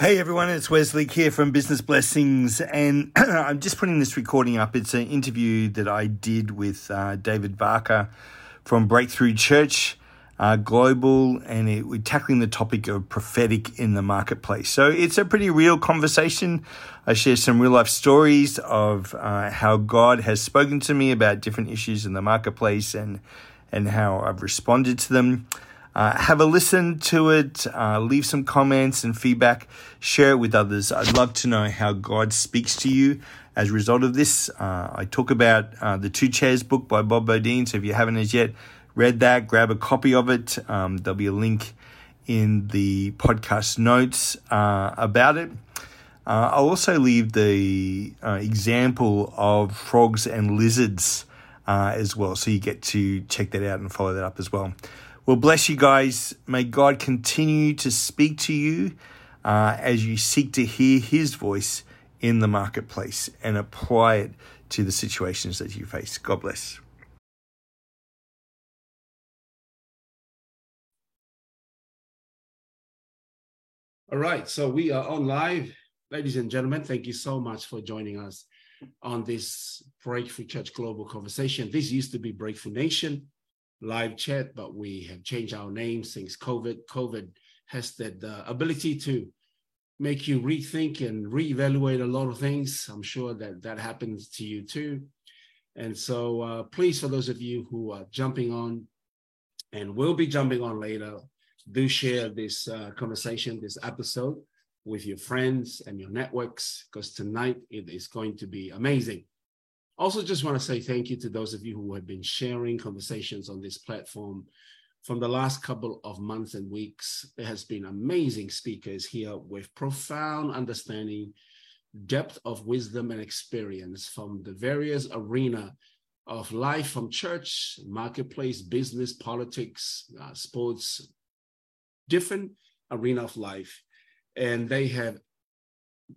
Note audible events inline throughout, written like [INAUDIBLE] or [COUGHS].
Hey everyone, it's Wesley here from Business Blessings, and [CLEARS THROAT] I'm just putting this recording up. It's an interview that I did with uh, David Vaka from Breakthrough Church uh, Global, and it, we're tackling the topic of prophetic in the marketplace. So it's a pretty real conversation. I share some real life stories of uh, how God has spoken to me about different issues in the marketplace and and how I've responded to them. Uh, have a listen to it, uh, leave some comments and feedback, share it with others. I'd love to know how God speaks to you as a result of this. Uh, I talk about uh, the Two Chairs book by Bob Beaudine, so if you haven't as yet read that, grab a copy of it. Um, there'll be a link in the podcast notes uh, about it. Uh, I'll also leave the example of frogs and lizards as well, so you get to check that out and follow that up as well. Well, bless you guys. May God continue to speak to you uh, as you seek to hear His voice in the marketplace and apply it to the situations that you face. God bless. All right, so we are on live. Ladies and gentlemen, thank you so much for joining us on this Breakthrough Church Global conversation. This used to be Breakthrough Nation live chat, but we have changed our name since COVID. COVID has that uh, ability to make you rethink and reevaluate a lot of things. I'm sure that that happens to you too. And so, uh, please, for those of you who are jumping on and will be jumping on later, do share this uh, conversation, this episode with your friends and your networks, because tonight it is going to be amazing. Also, just want to say thank you to those of you who have been sharing conversations on this platform from the last couple of months and weeks. There has been amazing speakers here with profound understanding, depth of wisdom and experience from the various arena of life from church, marketplace, business, politics, uh, sports, different arena of life. And they have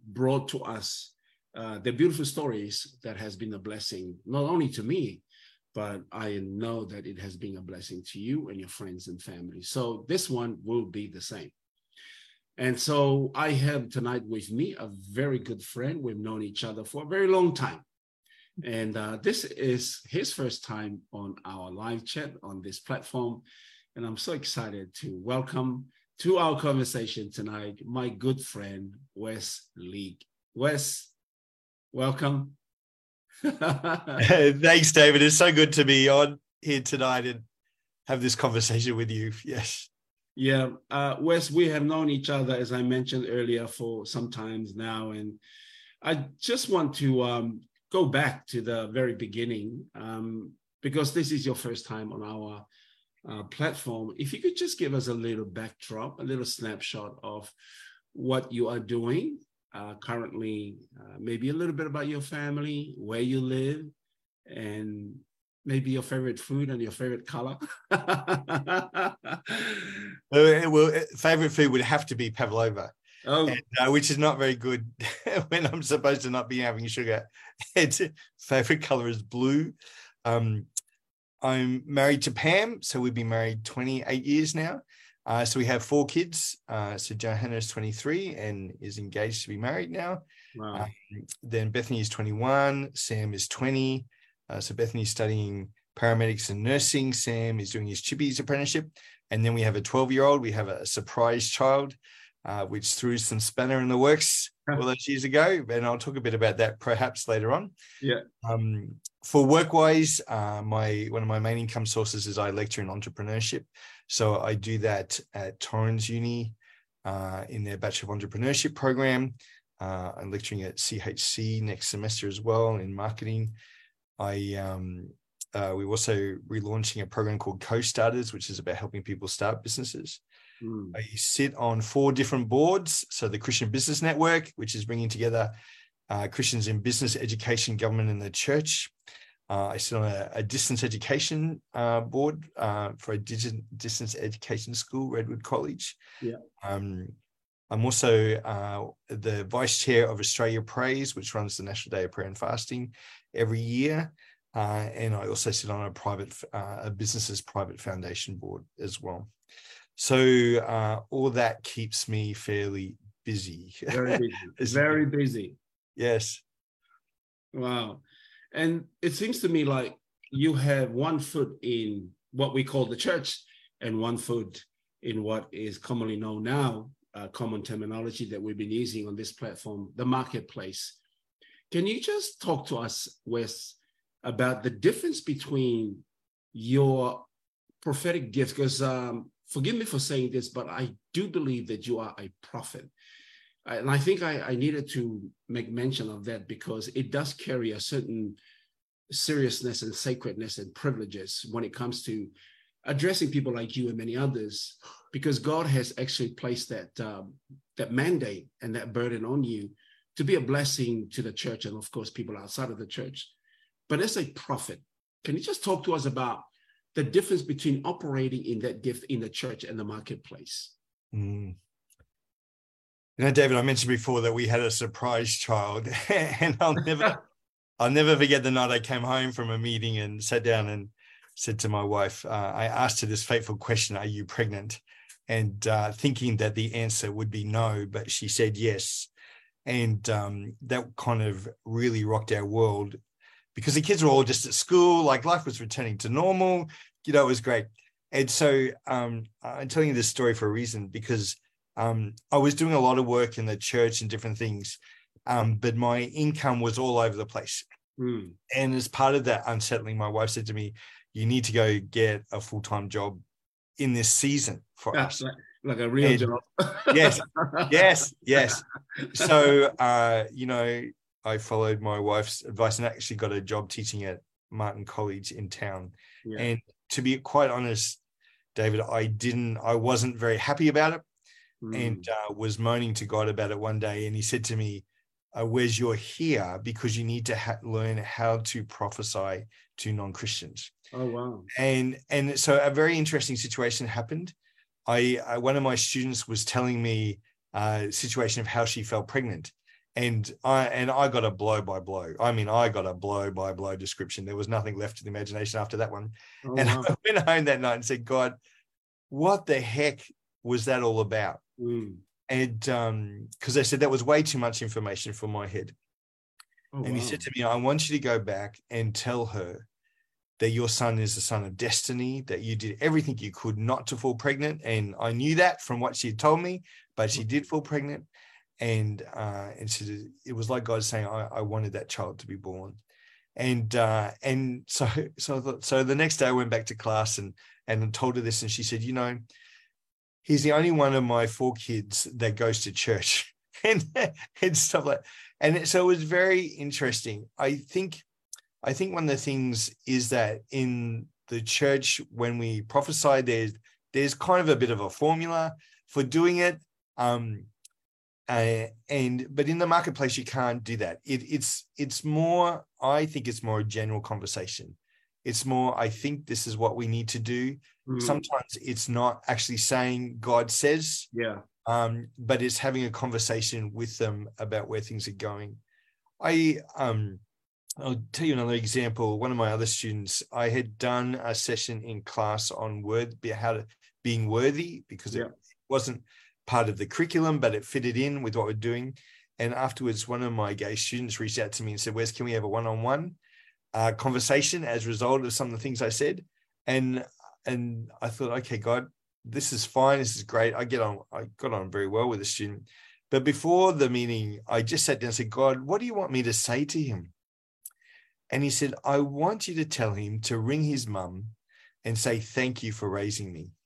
brought to us uh, the beautiful stories that has been a blessing, not only to me, but I know that it has been a blessing to you and your friends and family. So this one will be the same. And so I have tonight with me a very good friend. We've known each other for a very long time. And uh, this is his first time on our live chat on this platform. And I'm so excited to welcome to our conversation tonight my good friend, Wes League. Wes, welcome. [LAUGHS] [LAUGHS] Thanks, David. It's so good to be on here tonight and have this conversation with you. [LAUGHS] Yes. Yeah, uh, Wes, we have known each other, as I mentioned earlier, for some times now. And I just want to um, go back to the very beginning um, because this is your first time on our uh, platform. If you could just give us a little backdrop, a little snapshot of what you are doing uh, currently, uh, maybe a little bit about your family, where you live, and maybe your favorite food and your favorite color. [LAUGHS] well, favorite food would have to be pavlova. Oh. And, uh, which is not very good [LAUGHS] when I'm supposed to not be having sugar. [LAUGHS] Favorite color is blue. Um, I'm married to Pam, so we've been married 28 years now. Uh, so we have four kids. Uh, so Johanna is 23 and is engaged to be married now. Wow. Um, then Bethany is 21. Sam is 20. Uh, so Bethany's studying paramedics and nursing. Sam is doing his chippies apprenticeship. And then we have a 12 year old. We have a surprise child, uh, which threw some spanner in the works [LAUGHS] all those years ago. And I'll talk a bit about that perhaps later on. Yeah. Um, for work wise, uh, my one of my main income sources is I lecture in entrepreneurship. So I do that at Torrens Uni uh, in their Bachelor of Entrepreneurship program. Uh, I'm lecturing at CHC next semester as well in marketing. I um, uh, we're also relaunching a program called Co-Starters, which is about helping people start businesses. Mm. I sit on four different boards. So the Christian Business Network, which is bringing together uh, Christians in business, education, government, and the church. Uh, I sit on a, a distance education uh, board uh, for a digi- distance education school, Redwood College. Yeah. Um, I'm also uh, the vice chair of Australia Praise, which runs the National Day of Prayer and Fasting every year. Uh, and I also sit on a private, uh, a business's private foundation board as well. So all that keeps me fairly busy. Very busy. [LAUGHS] very busy. Yes. Wow. And it seems to me like you have one foot in what we call the church and one foot in what is commonly known now, uh, common terminology that we've been using on this platform, the marketplace. Can you just talk to us, Wes, about the difference between your prophetic gift? Because um, forgive me for saying this, but I do believe that you are a prophet. And I think I, I needed to make mention of that because it does carry a certain seriousness and sacredness and privileges when it comes to addressing people like you and many others, because God has actually placed that um, that mandate and that burden on you to be a blessing to the church and of course people outside of the church. But as a prophet, can you just talk to us about the difference between operating in that gift in the church and the marketplace? Mm. You know, David, I mentioned before that we had a surprise child, [LAUGHS] and I'll never, [LAUGHS] I'll never forget the night I came home from a meeting and sat down and said to my wife, uh, I asked her this fateful question, "Are you pregnant?" And uh, thinking that the answer would be no, but she said yes, and um, that kind of really rocked our world because the kids were all just at school, like life was returning to normal. You know, it was great. And so um, I'm telling you this story for a reason because um, I was doing a lot of work in the church and different things, um, but my income was all over the place. Mm. And as part of that unsettling, my wife said to me, "You need to go get a full time job in this season for yeah, us." Like, like a real and, job. yes, yes, yes. [LAUGHS] So, uh, you know, I followed my wife's advice and actually got a job teaching at Martin College in town. Yeah. And to be quite honest, David, I didn't, I wasn't very happy about it mm. and uh, was moaning to God about it one day. And he said to me, uh, Wes you're here because you need to ha- learn how to prophesy to non Christians. Oh, wow. And, and so a very interesting situation happened. I, I one of my students was telling me uh, a situation of how she fell pregnant and I and I got a blow by blow. I mean, I got a blow by blow description. There was nothing left to the imagination after that one. Oh, and [LAUGHS] wow. I went home that night and said, God, what the heck was that all about? Mm. And um, because I said that was way too much information for my head. Oh, and wow. he said to me, I want you to go back and tell her that your son is the son of destiny, that you did everything you could not to fall pregnant. And I knew that from what she had told me, but she did fall pregnant and uh, and so it was like God saying, I, I wanted that child to be born, and uh, and so [LAUGHS] so I thought, so the next day I went back to class and and told her this, and she said, you know, he's the only one of my four kids that goes to church, [LAUGHS] and and stuff like, and so it was very interesting. I think, I think one of the things is that in the church when we prophesy, there's there's kind of a bit of a formula for doing it. Um, uh, and but in the marketplace you can't do that it, it's it's more i think it's more a general conversation it's more i think this is what we need to do mm-hmm. sometimes it's not actually saying god says yeah um but it's having a conversation with them about where things are going i um i'll tell you another example one of my other students i had done a session in class on word how to being worthy because yeah. it wasn't part of the curriculum, but it fitted in with what we're doing. And afterwards, one of my gay students reached out to me and said, Wes, can we have a one-on-one uh, conversation as a result of some of the things I said? And and I thought, okay, God, this is fine. This is great. I get on, I got on very well with the student. But before the meeting, I just sat down and said, God, what do you want me to say to him? And he said, I want you to tell him to ring his mum and say, thank you for raising me. [LAUGHS]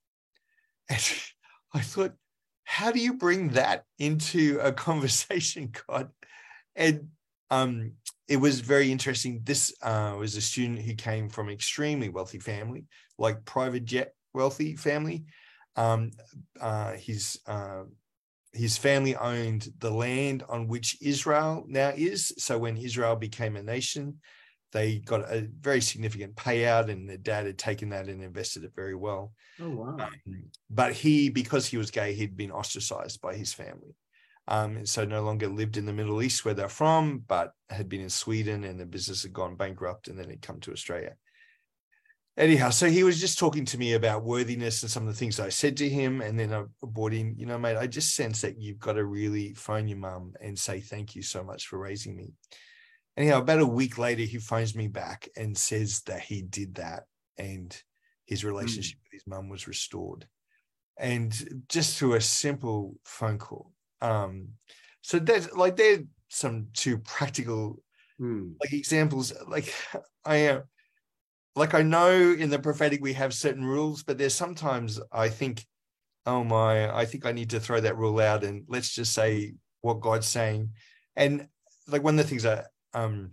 And I thought, how do you bring that into a [LAUGHS] conversation, God? And um, it was very interesting. This uh, was a student who came from an extremely wealthy family, like private jet wealthy family. Um, uh, his uh, his family owned the land on which Israel now is. So when Israel became a nation, they got a very significant payout, and their dad had taken that and invested it very well. Oh wow! Um, but he, because he was gay, he'd been ostracized by his family, um, so no longer lived in the Middle East where they're from, but had been in Sweden, and the business had gone bankrupt, and then had come to Australia. anyhow, so he was just talking to me about worthiness and some of the things I said to him. And then I brought in, you know, mate, I just sense that you've got to really phone your mum and say thank you so much for raising me. Anyhow, about a week later, he phones me back and says that he did that and his relationship mm. with his mum was restored. And just through a simple phone call. Um, so there's like there's some two practical mm. like examples. Like [LAUGHS] I am like I know in the prophetic we have certain rules, but there's sometimes I think, oh my, I think I need to throw that rule out and let's just say what God's saying. And like one of the things that um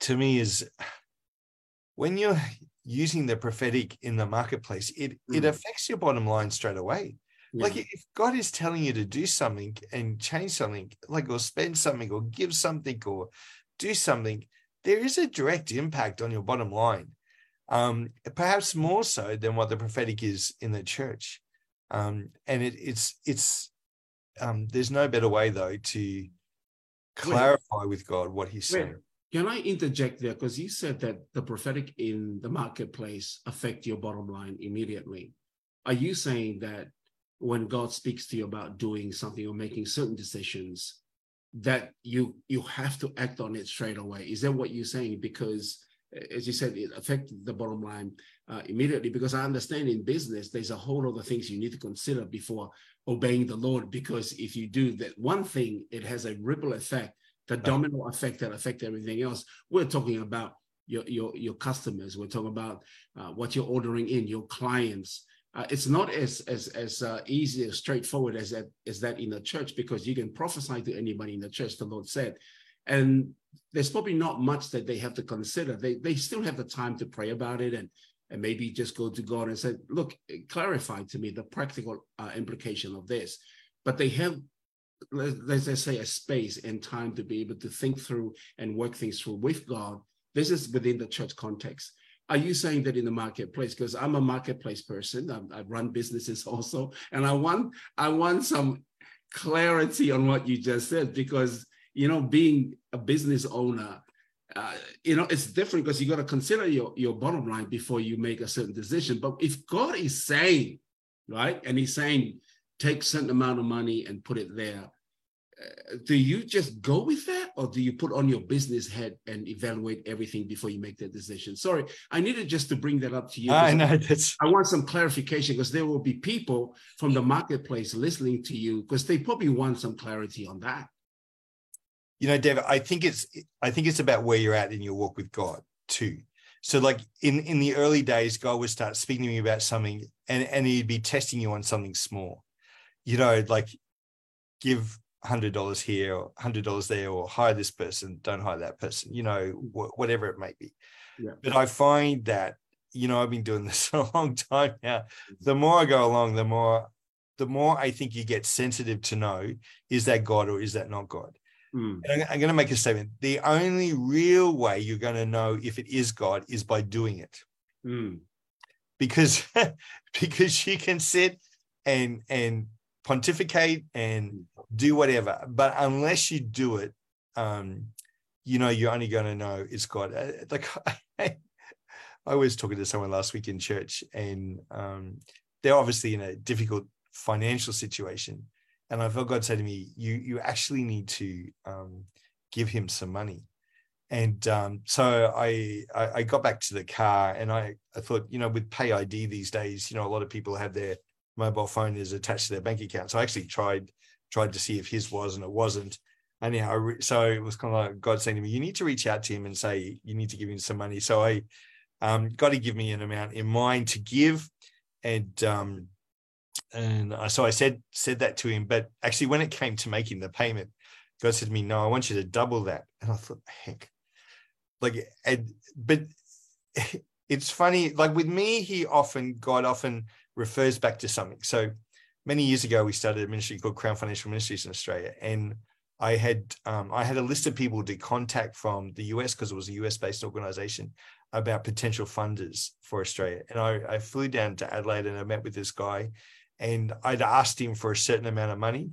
to me is [SIGHS] when you're using the prophetic in the marketplace, it mm. it affects your bottom line straight away. Yeah. Like if God is telling you to do something and change something, like or spend something or give something or do something, there is a direct impact on your bottom line, um, perhaps more so than what the prophetic is in the church. Um, and it, it's it's um, there's no better way though to clarify Wait. with God what He's saying. Can I interject there? Because you said that the prophetic in the marketplace affect your bottom line immediately. Are you saying that when God speaks to you about doing something or making certain decisions, that you you have to act on it straight away. Is that what you're saying? Because as you said, it affected the bottom line uh, immediately. Because I understand in business, there's a whole lot of things you need to consider before obeying the Lord. Because if you do that one thing, it has a ripple effect, the domino effect that affect everything else. We're talking about your your your customers. We're talking about uh, what you're ordering in, your clients, uh, it's not as as as uh, easy as straightforward as that as that in the church because you can prophesy to anybody in the church. The Lord said, and there's probably not much that they have to consider. They they still have the time to pray about it and and maybe just go to God and say, look, clarify to me the practical uh, implication of this. But they have let's just say a space and time to be able to think through and work things through with God. This is within the church context are you saying that in the marketplace? Because I'm a marketplace person. I, I run businesses [LAUGHS] also, and I want I want some clarity on what you just said because you know being a business owner uh, you know it's different because you got to consider your your bottom line before you make a certain decision but if god is saying right and he's saying take certain amount of money and put it there do you just go with that or do you put on your business head and evaluate everything before you make that decision? Sorry i needed just to bring that up to you i know that's i want some clarification because there will be people from the marketplace listening to you because they probably want some clarity on that. You know david i think it's i think it's about where you're at in your walk with god too. So like in in the early days god would start speaking to me about something and and he'd be testing you on something small. You know like give hundred dollars here or hundred dollars there, or hire this person, don't hire that person, you know, wh- whatever it may be. Yeah. But I find that, you know, I've been doing this [LAUGHS] a long time now. Mm-hmm. The more I go along, the more the more I think you get sensitive to know is that God or is that not God? Mm. I'm, I'm going to make a statement. The only real way you're going to know if it is God is by doing it. Mm. Because [LAUGHS] because you can sit and and pontificate and mm do whatever. But unless you do it, um, you know, you're only going to know it's God. Uh, like I, [LAUGHS] I was talking to someone last week in church, and um, they're obviously in a difficult financial situation. And I felt God say to me, "You you actually need to um, give him some money." And um, so I, I, I got back to the car, and I I thought, you know, with Pay ID these days, you know, a lot of people have their mobile phone is attached to their bank account. So I actually tried tried to see if his was and it wasn't. Anyhow, so it was kind of like God saying to me, "You need to reach out to him and say you need to give him some money." So I um, got to give me an amount in mind to give, and um, and I, so I said said that to him. But actually, when it came to making the payment, God said to me, "No, I want you to double that." And I thought, "Heck, like," and, but [LAUGHS] it's funny. Like with me, he often God often refers back to something. So many years ago, we started a ministry called Crown Financial Ministries in Australia, and I had um, I had a list of people to contact from the US because it was a US based organization about potential funders for Australia. And I, I flew down to Adelaide and I met with this guy, and I'd asked him for a certain amount of money,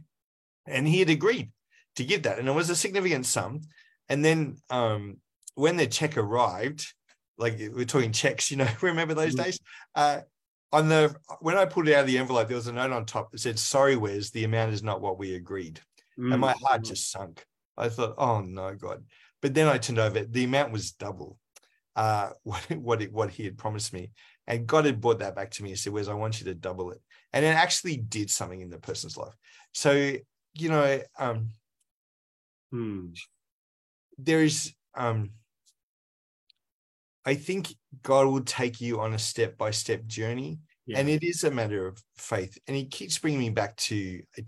and he had agreed to give that, and it was a significant sum. And then um, when the check arrived, like we're talking checks, you know, [LAUGHS] remember those Mhm. days? Uh, on the when I pulled it out of the envelope, there was a note on top that said, "Sorry, Wes, the amount is not what we agreed." And my Mm. heart just sunk. I thought, "Oh no, God!" But then I turned over. The amount was double uh, [LAUGHS] what what it, what he had promised me, and God had brought that back to me and said, "Wes, I want you to double it," and it actually did something in the person's life. So you know, um, Mm. there is um i think god will take you on a step by step journey Yeah. and it is a matter of faith and he keeps bringing me back to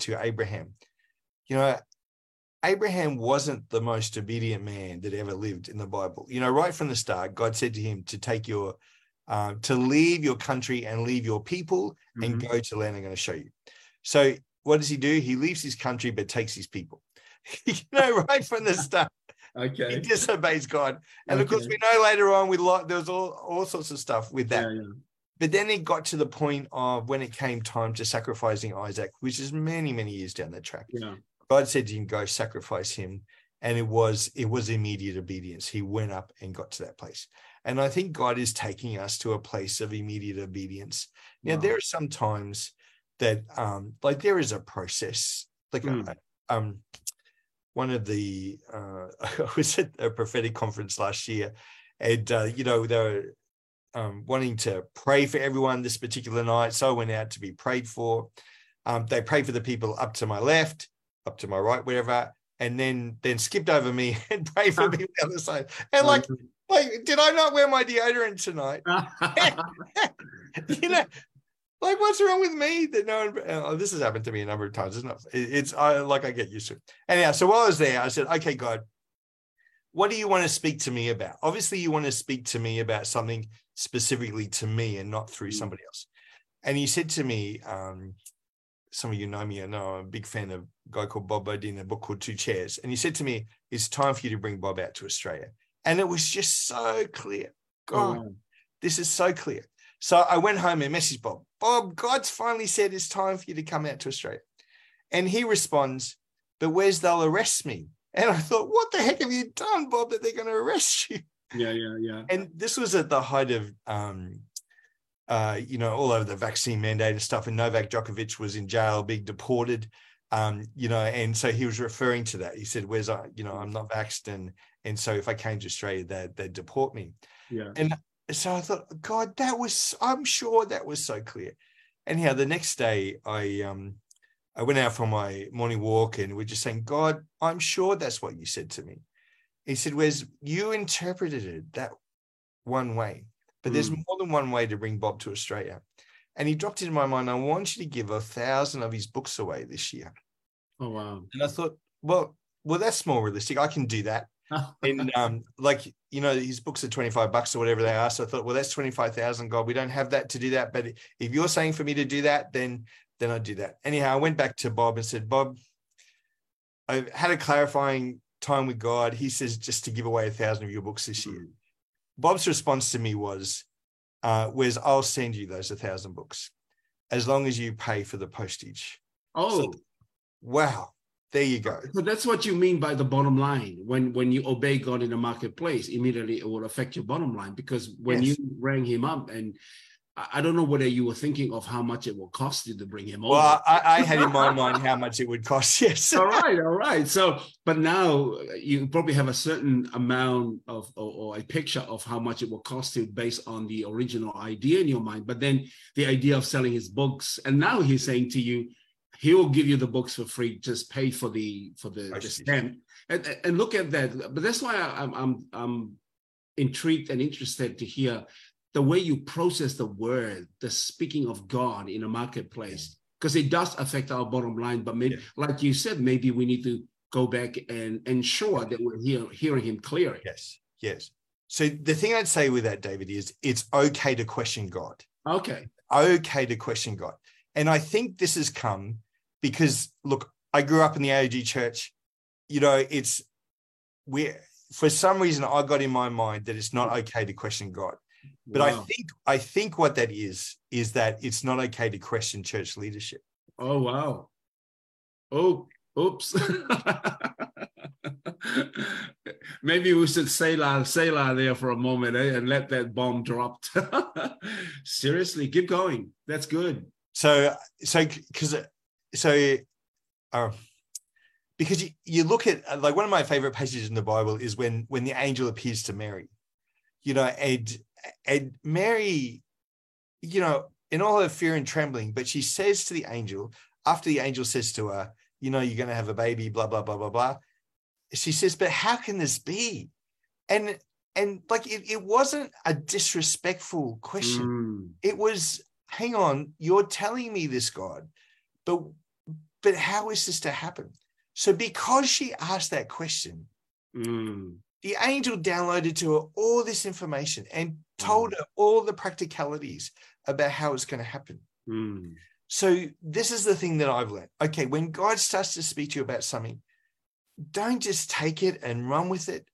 to abraham. You know abraham wasn't the most obedient man that ever lived in the bible. You know right from the start god said to him to take your uh, to leave your country and leave your people and Mhm. go to land i'm going to show you. So what does he do? He leaves his country but takes his people. [LAUGHS] You know right from the [LAUGHS] start he Okay. disobeys God. And of course, we know later on with lot there was all, all sorts of stuff with that. Yeah, yeah. But then it got to the point of when it came time to sacrificing Isaac, which is many, many years down the track. Yeah. God said to him, Go sacrifice him. And it was it was immediate obedience. He went up and got to that place. And I think God is taking us to a place of immediate obedience. Now, Wow. there are some times that um, like there is a process. Like Mm. uh, um one of the uh [LAUGHS] I was at a prophetic conference last year, and uh, you know, they were um wanting to pray for everyone this particular night. So I went out to be prayed for. Um, they prayed for the people up to my left, up to my right, wherever, and then then skipped over me [LAUGHS] and prayed for me on the other side. And like, like, did I not wear my deodorant tonight? [LAUGHS] you know, like what's wrong with me that no one oh, this has happened to me a number of times it's not it- it's I like I get used to it. Anyhow so while I was there I said okay God what do you want to speak to me about? Obviously you want to speak to me about something specifically to me and not through Mm. somebody else. And he said to me um some of you know me I know I'm a big fan of a guy called Bob Beaudine a book called Two Chairs. And he said to me it's time for you to bring Bob out to Australia. And it was just so clear. God Oh, this is so clear. So I went home and messaged Bob. Bob, God's finally said it's time for you to come out to Australia. And he responds, but where's they'll arrest me? And I thought, what the heck have you done, Bob, that they're going to arrest you? Yeah, yeah, yeah. And this was at the height of, um, uh, you know, all over the vaccine mandate and stuff. And Novak Djokovic was in jail, being deported. Um, you know, and so he was referring to that. He said, "Wes I? You know, I'm not vaxxed, and and so if I came to Australia, they they'd deport me." Yeah. So I thought, God, that was, I'm sure that was so clear. Anyhow, the next day I um I went out for my morning walk and we're just saying, God, I'm sure that's what you said to me. He said, Wes you interpreted it that one way, but there's more than one way to bring Bob to Australia. And he dropped into my mind, I want you to give a thousand of his books away this year. Oh wow. And I thought, well, well, that's more realistic. I can do that [LAUGHS] and um, like you know, his books are twenty five bucks or whatever they are. So I thought, well, that's twenty five thousand. God, we don't have that to do that. But if you're saying for me to do that, then then I'd do that. Anyhow, I went back to Bob and said, Bob, I've had a clarifying time with God. He says just to give away a thousand of your books this year. Bob's response to me was, uh, "Wes I'll send you those a thousand books, as long as you pay for the postage." Oh, Wow, there you go. so that's what you mean by the bottom line. When when you obey God in the marketplace, immediately it will affect your bottom line because when Yes. you rang him up and I don't know whether you were thinking of how much it will cost you to bring him over. Well, I, I had in my mind how much it would cost. [LAUGHS] Yes. all right, all right. So, but now uh, you probably have a certain amount of or, or a picture of how much it will cost you based on the original idea in your mind. But then the idea of selling his books, and now he's saying to you, he will give you the books for free. Just pay for the for the, the stamp, and and look at that. But that's why I'm I'm I'm intrigued and interested to hear the way you process the word, the speaking of God in a marketplace, because it does affect our bottom line. But maybe, Yeah. like you said, maybe we need to go back and ensure that we're hear, hearing Him clearly. Yes, yes. So the thing I'd say with that, David, is it's okay to question God. Okay. Okay to question God. And I think this has come because look, I grew up in the AOG church. You know, it's we for some reason I got in my mind that it's not okay to question God. But I think I think what that is is that it's not okay to question church leadership. Oh wow. Oh, oops. [LAUGHS] Maybe we should Selah, say la there for a moment eh, and let that bomb drop. [LAUGHS] Seriously, keep going. That's good. So, so, because, so, uh, because you, you look at like one of my favorite passages in the Bible is when when the angel appears to Mary, you know, and and Mary, you know, in all her fear and trembling, but she says to the angel after the angel says to her, you know, you're going to have a baby, blah blah blah blah blah. She says, but how can this be? And and like it, it wasn't a disrespectful question. Mm. It was, hang on, you're telling me this, God, but but how is this to happen? So because she asked that question, mm. the angel downloaded to her all this information and told mm. her all the practicalities about how it's going to happen. Mm. So this is the thing that I've learned. Okay, when God starts to speak to you about something, don't just take it and run with it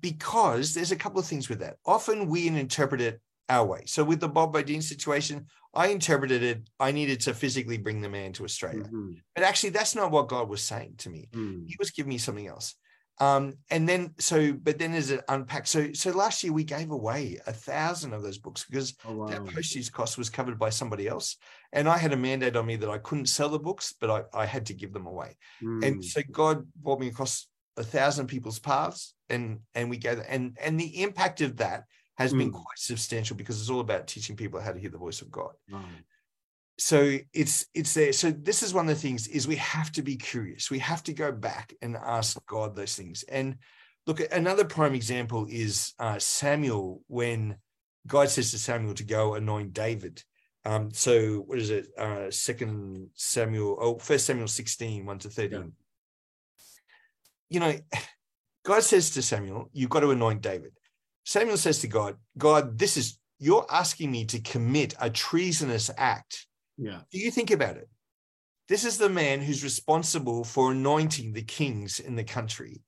because there's a couple of things with that. Often we interpret it our way. So with the Bob Beaudine situation, I interpreted it, I needed to physically bring the man to Australia. Mm-hmm. But actually, that's not what God was saying to me. Mm. He was giving me something else. Um, and then so, but then as it unpacked, so so last year we gave away a thousand of those books because oh, wow. that postage cost was covered by somebody else, and I had a mandate on me that I couldn't sell the books, but I, I had to give them away. Mm. And so God brought me across a thousand people's paths, and and we gave and and the impact of that has mm. been quite substantial because it's all about teaching people how to hear the voice of God. So it's it's there. So this is one of the things is we have to be curious. We have to go back and ask God those things. And look, another prime example is uh, Samuel when God says to Samuel to go anoint David. Um, so what is it? Uh, second Samuel, oh, first Samuel 16, 1 to 13. Yeah. You know, [SIGHS] God says to Samuel, you've got to anoint David. Samuel says to God, God, this is, you're asking me to commit a treasonous act. Yeah. Do you think about it? This is the man who's responsible for anointing the kings in the country.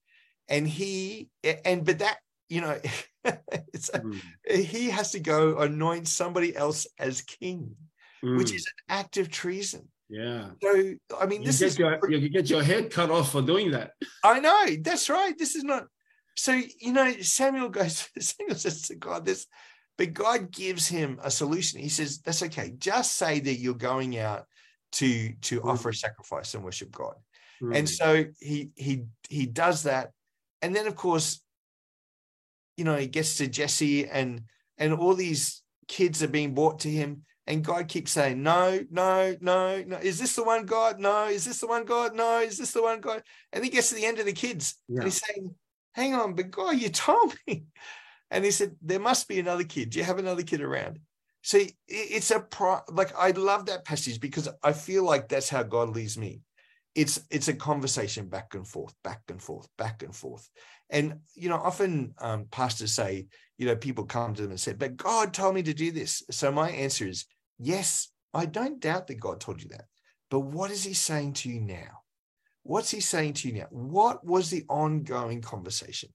And he, and, but that, you know, [LAUGHS] it's a, mm. he has to go anoint somebody else as king, mm. which is an act of treason. Yeah. So I mean, this is your, you get your head cut off for doing that. I know. That's right. This is not so, you know, Samuel goes, [LAUGHS] Samuel says to God, this, but God gives him a solution. He says, that's okay. Just say that you're going out to, to mm. offer a sacrifice and worship God. Mm. And so he, he, he does that. And then of course, you know, he gets to Jesse and, and all these kids are being brought to him and God keeps saying, No, no, no, no. Is this the one God? No. Is this the one God? No. Is this the one God? And he gets to the end of the kids yeah. and he's saying, hang on, but God, you told me. [LAUGHS] And he said, there must be another kid. Do you have another kid around? See, it's a pro like I love that passage because I feel like that's how God leads me. It's it's a conversation back and forth, back and forth, back and forth. And you know, often um, pastors say, you know, people come to them and say, "But God told me to do this." So my answer is yes. I don't doubt that God told you that, but what is He saying to you now? What's he saying to you now? What was the ongoing conversation?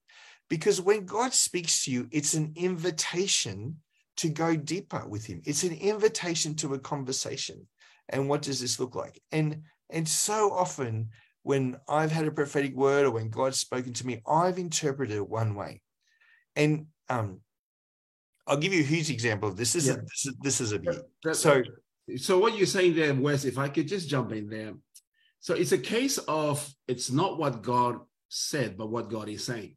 Because when God speaks to you, it's an invitation to go deeper with him. It's an invitation to a conversation. And what does this look like? And and so often when I've had a prophetic word or when God's spoken to me, I've interpreted it one way. And um, I'll give you a huge example of this. This, yeah. is, this is this is a bit. So so what you're saying there, Wes, if I could just jump in there, so it's a case of it's not what God said, but what God is saying.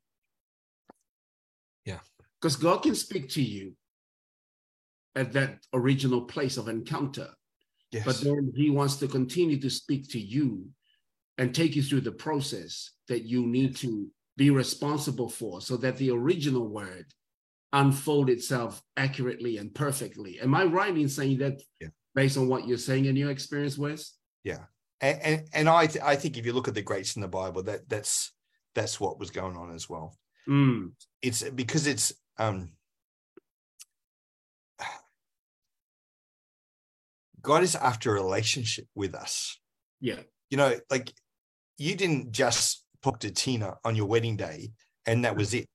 Yeah. Because God can speak to you at that original place of encounter. Yes. But then he wants to continue to speak to you and take you through the process that you need to be responsible for so that the original word unfold itself accurately and perfectly. Am I right in saying that yeah. based on what you're saying in your experience, Wes? Yeah and and, and I th- I think if you look at the greats in the Bible, that that's that's what was going on as well. Mm. It's because it's um, God is after a relationship with us. Yeah, you know, like you didn't just talk to Tina on your wedding day and that was it.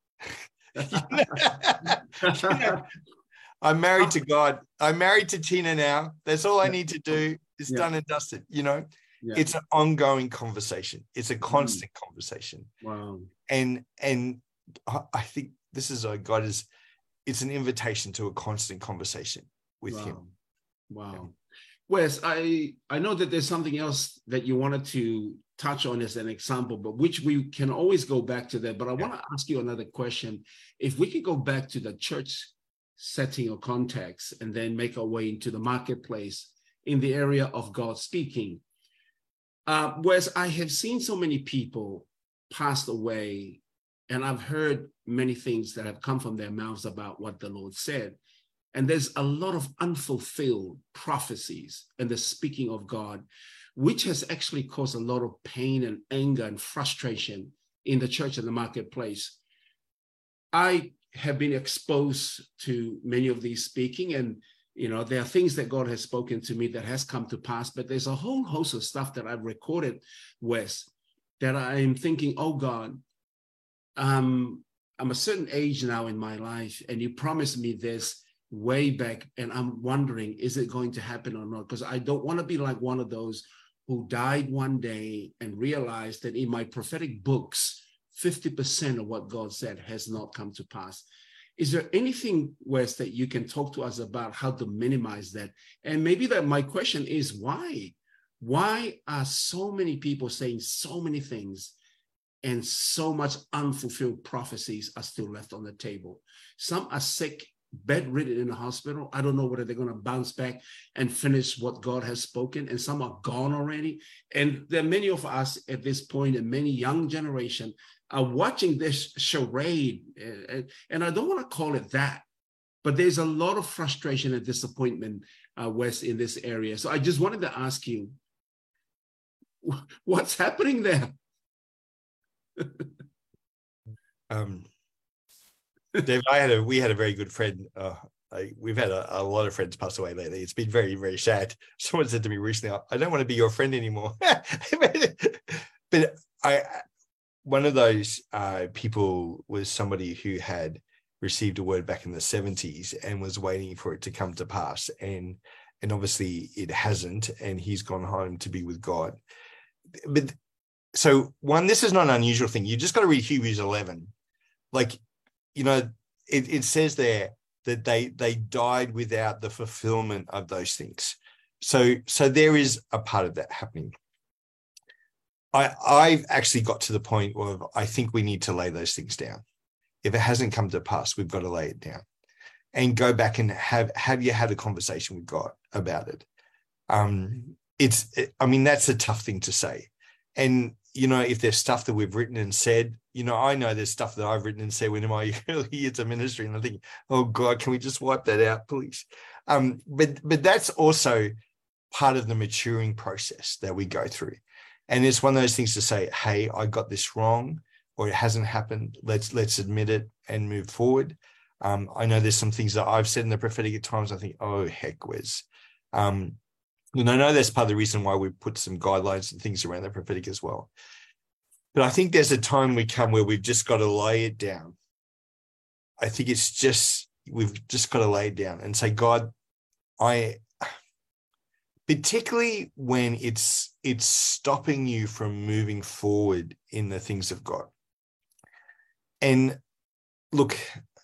[LAUGHS] [LAUGHS] I'm married to God. I'm married to Tina now. That's all I need to do. It's yeah. done and dusted, you know. Yeah. it's an ongoing conversation it's a mm. constant mm. conversation wow and and i think this is a god is it's an invitation to a constant conversation with wow. him wow wes i i know that there's something else that you wanted to touch on as an example but which we can always go back to that but i yeah. want to ask you another question if we could go back to the church setting or context and then make our way into the marketplace in the area of god speaking uh, whereas I have seen so many people pass away, and I've heard many things that have come from their mouths about what the Lord said. And there's a lot of unfulfilled prophecies and the speaking of God, which has actually caused a lot of pain and anger and frustration in the church and the marketplace. I have been exposed to many of these speaking, and you know there are things that god has spoken to me that has come to pass but there's a whole host of stuff that i've recorded wes that i'm thinking oh god um i'm a certain age now in my life and you promised me this way back and i'm wondering is it going to happen or not? Because i don't want to be like one of those who died one day and realized that in my prophetic books 50% of what god said has not come to pass is there anything, Wes, that you can talk to us about how to minimize that? And maybe that my question is why? Why are so many people saying so many things and so much unfulfilled prophecies are still left on the table? Some are sick, bedridden in the hospital. I don't know whether they're going to bounce back and finish what God has spoken, and some are gone already. And there are many of us at this point, and many young generation uh, watching this charade, uh, and I don't want to call it that, but there's a lot of frustration and disappointment, uh, Wes, in this area. So I just wanted to ask you, [LAUGHS] what's happening there? [LAUGHS] um, David, I had a we had a very good friend. Uh, I, we've had a, a, lot of friends pass away lately. It's been very, very sad. Someone said to me recently, "I don't want to be your friend anymore." [LAUGHS] but I, one of those uh, people was somebody who had received a word back in the 70s and was waiting for it to come to pass. And and obviously it hasn't and he's gone home to be with god. But so one this is not an unusual thing. You just got to read hebrews 11 like you know it, it says there that they they died without the fulfillment of those things. So so there is a part of that happening I I've actually got to the point where I think we need to lay those things down. If it hasn't come to pass, we've got to lay it down and go back and have have you had a conversation with God about it? Um, it's I mean that's a tough thing to say, and you know if there's stuff that we've written and said, you know I know there's stuff that I've written and said when in my [LAUGHS] early years of ministry, and I think, oh God, can we just wipe that out, please? Um, but but that's also part of the maturing process that we go through and it's one of those things to say hey i got this wrong or it hasn't happened. Let's let's admit it and move forward. Um, i know there's some things that i've said in the prophetic at times i think oh heck wes um, and i know that's part of the reason why we put some guidelines and things around the prophetic as well. But i think there's a time we come where we've just got to lay it down. I think it's just we've just got to lay it down and say god i particularly when it's it's stopping you from moving forward in the things of God. And look,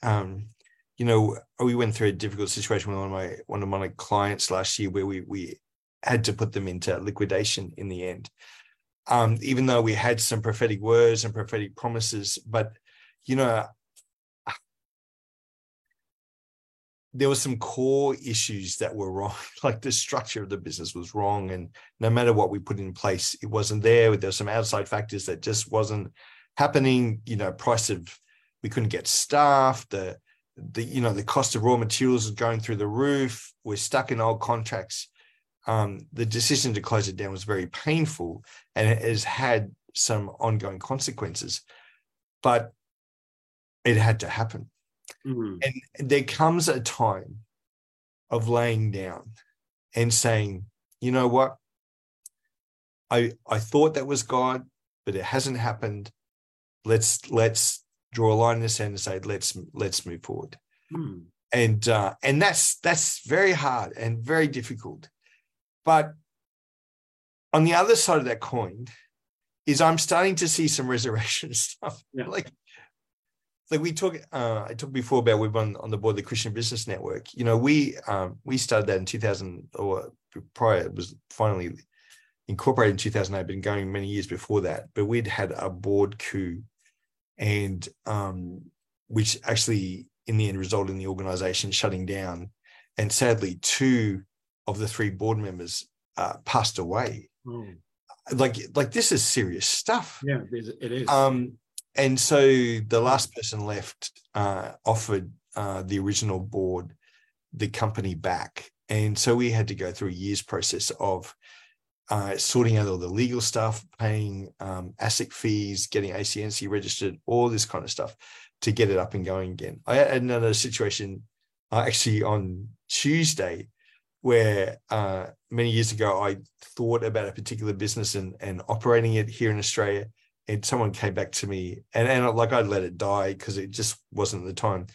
um, you know, we went through a difficult situation with one of my one of my clients last year where we we had to put them into liquidation in the end. Um, even though we had some prophetic words and prophetic promises, but you know, there were some core issues that were wrong [LAUGHS] like the structure of the business was wrong and no matter what we put in place it wasn't there. There were some outside factors that just wasn't happening you know price of we couldn't get staff the the you know the cost of raw materials is going through the roof we're stuck in old contracts. Um, the decision to close it down was very painful and it has had some ongoing consequences but it had to happen Mm-hmm. And there comes a time of laying down and saying, you know what? I I thought that was God, but it hasn't happened. Let's let's draw a line in the sand and say, let's let's move forward. Mm. And uh, and that's that's very hard and very difficult. But on the other side of that coin is I'm starting to see some [LAUGHS] resurrection stuff. Yeah. Like, like we talk, uh, I talked before about we've on on the board of the Christian Business Network. You know, we um, we started that in 2000 or prior. It was finally incorporated in 2008, been going many years before that. But we'd had a board coup, and um, which actually in the end resulted in the organization shutting down. And sadly, two of the three board members uh, passed away. Oh, Like, like this is serious stuff. yeah, it is. It is. Um, and so the last person left uh, offered uh, the original board the company back. And so we had to go through a year's process of uh, sorting out all the legal stuff, paying um, ASIC fees, getting ACNC registered, all this kind of stuff to get it up and going again. I had another situation uh, actually on Tuesday where uh, many years ago I thought about a particular business and, and operating it here in Australia. And someone came back to me, and, and like I'd let it die because it just wasn't the time.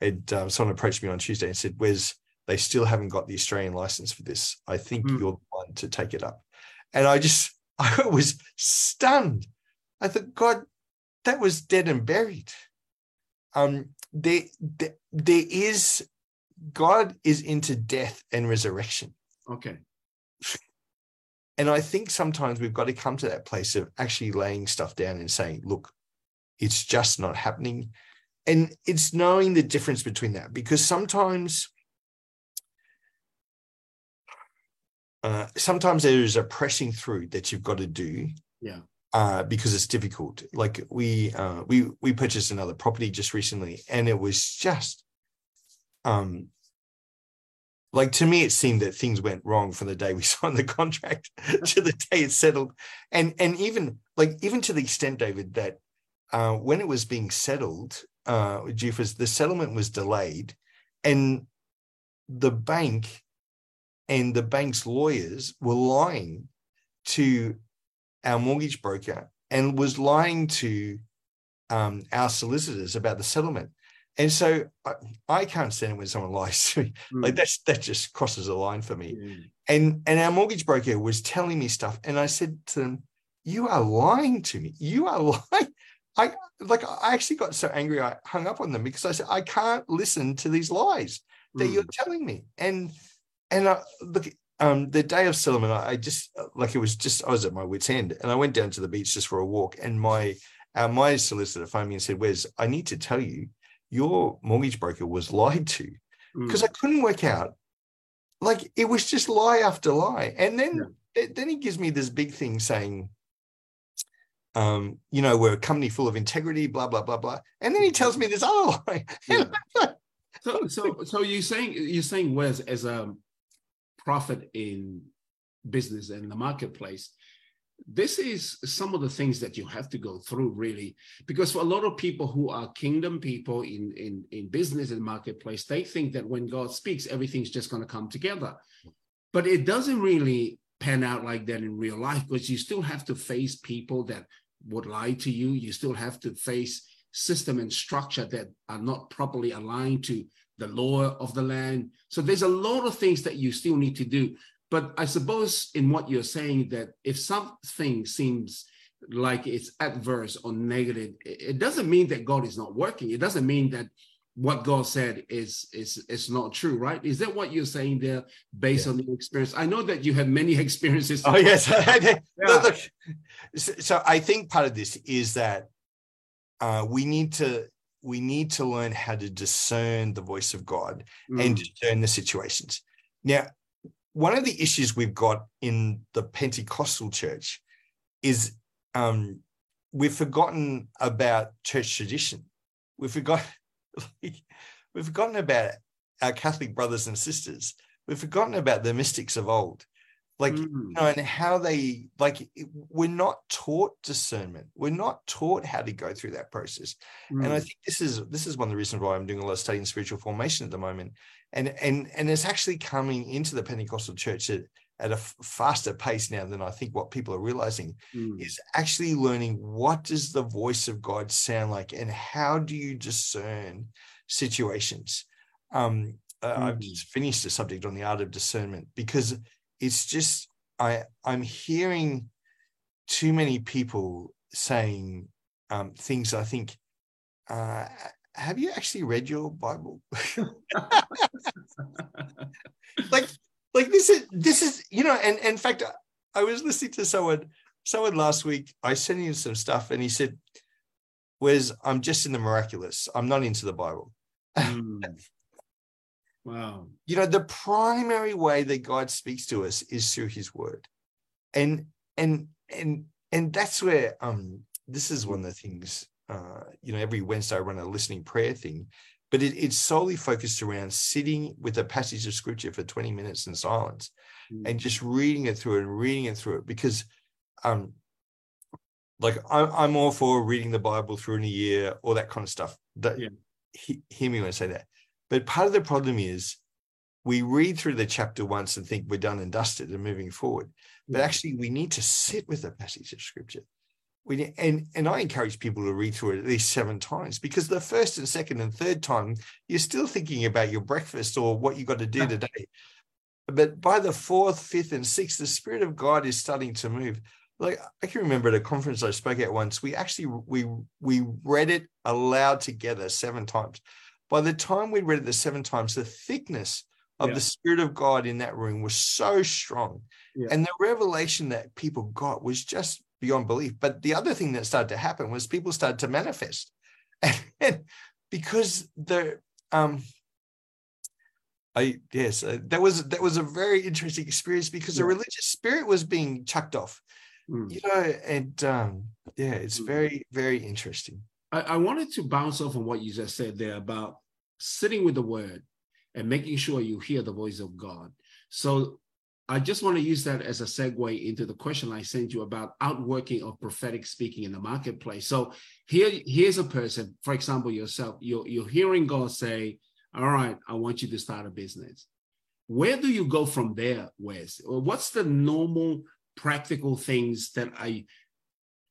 And um, someone approached me on Tuesday and said, Wes, they still haven't got the Australian license for this. I think Hmm. you're the one to take it up. And I just, [LAUGHS] I was stunned. I thought, God, that was dead and buried. Um, there, there, there is, God is into death and resurrection. okay. [LAUGHS] And I think sometimes we've got to come to that place of actually laying stuff down and saying, look, it's just not happening. And it's knowing the difference between that because sometimes, uh, sometimes there is a pressing through that you've got to do. Yeah. Uh, because it's difficult. Like we uh, we we purchased another property just recently, and it was just um like to me it seemed that things went wrong from the day we [LAUGHS] signed the contract to the day it settled. And and even like even to the extent david that uh, when it was being settled uh Jufus, the settlement was delayed and the bank and the bank's lawyers were lying to our mortgage broker and was lying to um, our solicitors about the settlement and so I, I can't stand it when someone [LAUGHS] lies to me like Mm. that's that just crosses a line for me Yeah. and and our mortgage broker was telling me stuff and i said to them you are lying to me you are [LAUGHS] lying i like i actually got so angry i hung up on them because i said i can't listen to these lies that Mm. you're telling me and and I, look um the day of settlement I, I just like it was just i was at my wits end and i went down to the beach just for a walk and my uh, my solicitor phoned me and said wes i need to tell you your mortgage broker was lied to Mm. because I couldn't work out. Like it was just lie after lie, and then then he gives me this big thing saying, um, you know, we're a company full of integrity, blah blah blah blah, and then he tells me this other lie. [LAUGHS] Yeah. So, so, so you're saying you're saying Wes as a prophet in business and the marketplace, this is some of the things that you have to go through really, because for a lot of people who are kingdom people in in in business and marketplace, they think that when God speaks, everything's just going to come together, but it doesn't really pan out like that in real life because you still have to face people that would lie to you. You still have to face system and structure that are not properly aligned to the law of the land. So there's a lot of things that you still need to do. But I suppose in what you're saying that if something seems like it's adverse or negative, it doesn't mean that God is not working. It doesn't mean that what God said is is is not true, right? Is that what you're saying there based on your experience? I know that you had many [LAUGHS] experiences. Oh yes, [LAUGHS] [LAUGHS] Yeah. Look, look, so I think part of this is that uh, we need to we need to learn how to discern the voice of God and Mm, discern the situations. Now, one of the issues we've got in the Pentecostal church is um, we've forgotten about church tradition. We've forgotten, [LAUGHS] we've forgotten about our Catholic brothers and sisters. We've forgotten about the mystics of old, like mm, you know, and how they like. We're not taught discernment. We're not taught how to go through that process and I mm, think this is this is one of the reasons why I'm doing a lot of study in spiritual formation at the moment, and and and it's actually coming into the Pentecostal church at, at a faster pace now than I think what people are realizing mm, is actually learning what does the voice of God sound like, and how do you discern situations. Um, uh, I've just finished a subject on the art of discernment because it's just I I'm hearing too many people saying um, things. I think, uh, have you actually read your Bible? [LAUGHS] like, like this is this is you know, and, and in fact, I was listening to someone someone last week. I sent him some stuff, and he said, "Whereas I'm just in the miraculous. I'm not into the Bible." Mm. Wow. You know, the primary way that God speaks to us is through his word. And and and and that's where um this is one of the things uh you know every Wednesday I run a listening prayer thing, but it, it's solely focused around sitting with a passage of scripture for 20 minutes in silence mm. and just reading it through and reading it through it because um like I'm, I'm all for reading the Bible through in a year, all that kind of stuff. That yeah. he, hear me when I say that. But part of the problem is we read through the chapter once and think we're done and dusted and moving forward. But mm. actually, we need to sit with a passage of scripture. We, and, and I encourage people to read through it at least seven times because the first and second and third time, you're still thinking about your breakfast or what you got to do today. But by the fourth, fifth, and sixth, the Spirit of God is starting to move. Like I can remember at a conference I spoke at once, we actually we we read it aloud together seven times. By the time we read it the seven times, the thickness of yeah. the Spirit of God in that room was so strong. Yeah. And the revelation that people got was just beyond belief. But the other thing that started to happen was people started to manifest. [LAUGHS] And because the um I yes, uh, that was that was a very interesting experience because yeah. the religious spirit was being chucked off. Mm. You know, and um yeah, it's mm. very, very interesting. I, I wanted to bounce off on what you just said there about sitting with the word and making sure you hear the voice of God. So I just want to use that as a segue into the question I sent you about outworking of prophetic speaking in the marketplace. So here, here's a person, for example, yourself, you're, you're hearing God say, All right, I want you to start a business. Where do you go from there, Wes? What's the normal practical things that I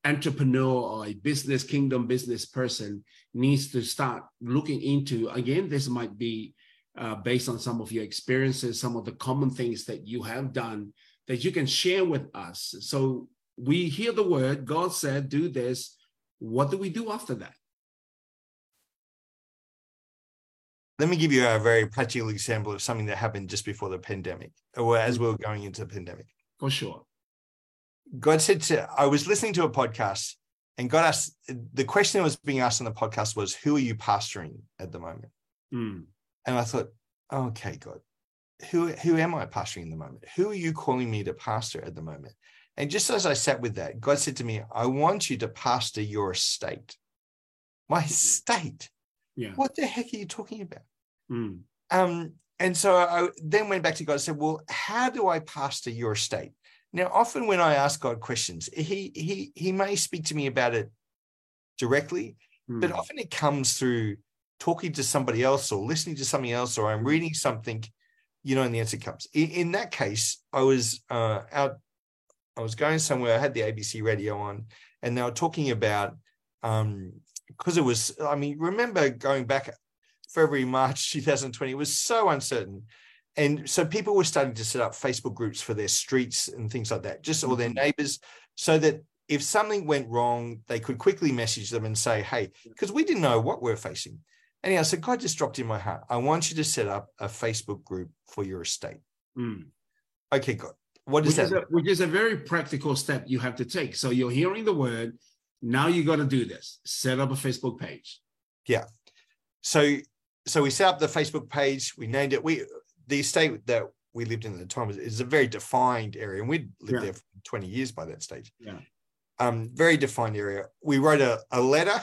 entrepreneur or a business kingdom business person needs to start looking into again this might be uh, based on some of your experiences some of the common things that you have done that you can share with us. So we hear the word god said do this. What do we do after that? Let me give you a very practical example of something that happened just before the pandemic or as we were going into the pandemic. For sure God said to, I was listening to a podcast and God asked, the question that was being asked on the podcast was, Who are you pastoring at the moment? Mm. And I thought, okay, God, who, who am I pastoring in the moment? Who are you calling me to pastor at the moment? And just as I sat with that, God said to me, I want you to pastor your estate. My estate? Yeah. What the heck are you talking about? Mm. Um, and so I then went back to God and said, Well, how do I pastor your estate? Now, often when I ask God questions, he he he may speak to me about it directly, mm. but hmm. often it comes through talking to somebody else or listening to something else, or I'm reading something, you know, and the answer comes. In, in that case, I was uh, out, I was going somewhere. I had the ABC radio on, and they were talking about um because it was. I mean, remember going back February, March [LAUGHS] 2020, it was so uncertain and so people were starting to set up Facebook groups for their streets and things like that, just all their mm-hmm. neighbors, so that if something went wrong, they could quickly message them and say, hey, because we didn't know what we're facing. Anyhow, so God just dropped in my heart. I want you to set up a Facebook group for your estate. Mm. Okay, God. What is which that? Is a, which is a very practical step you have to take. So you're hearing the word. Now you got to do this. Set up a Facebook page. Yeah. So so we set up the Facebook page. We named it. We the estate that we lived in at the time is, is a very defined area, and we'd lived yeah. there for 20 years by that stage. Yeah. Um, very defined area. We wrote a, a letter.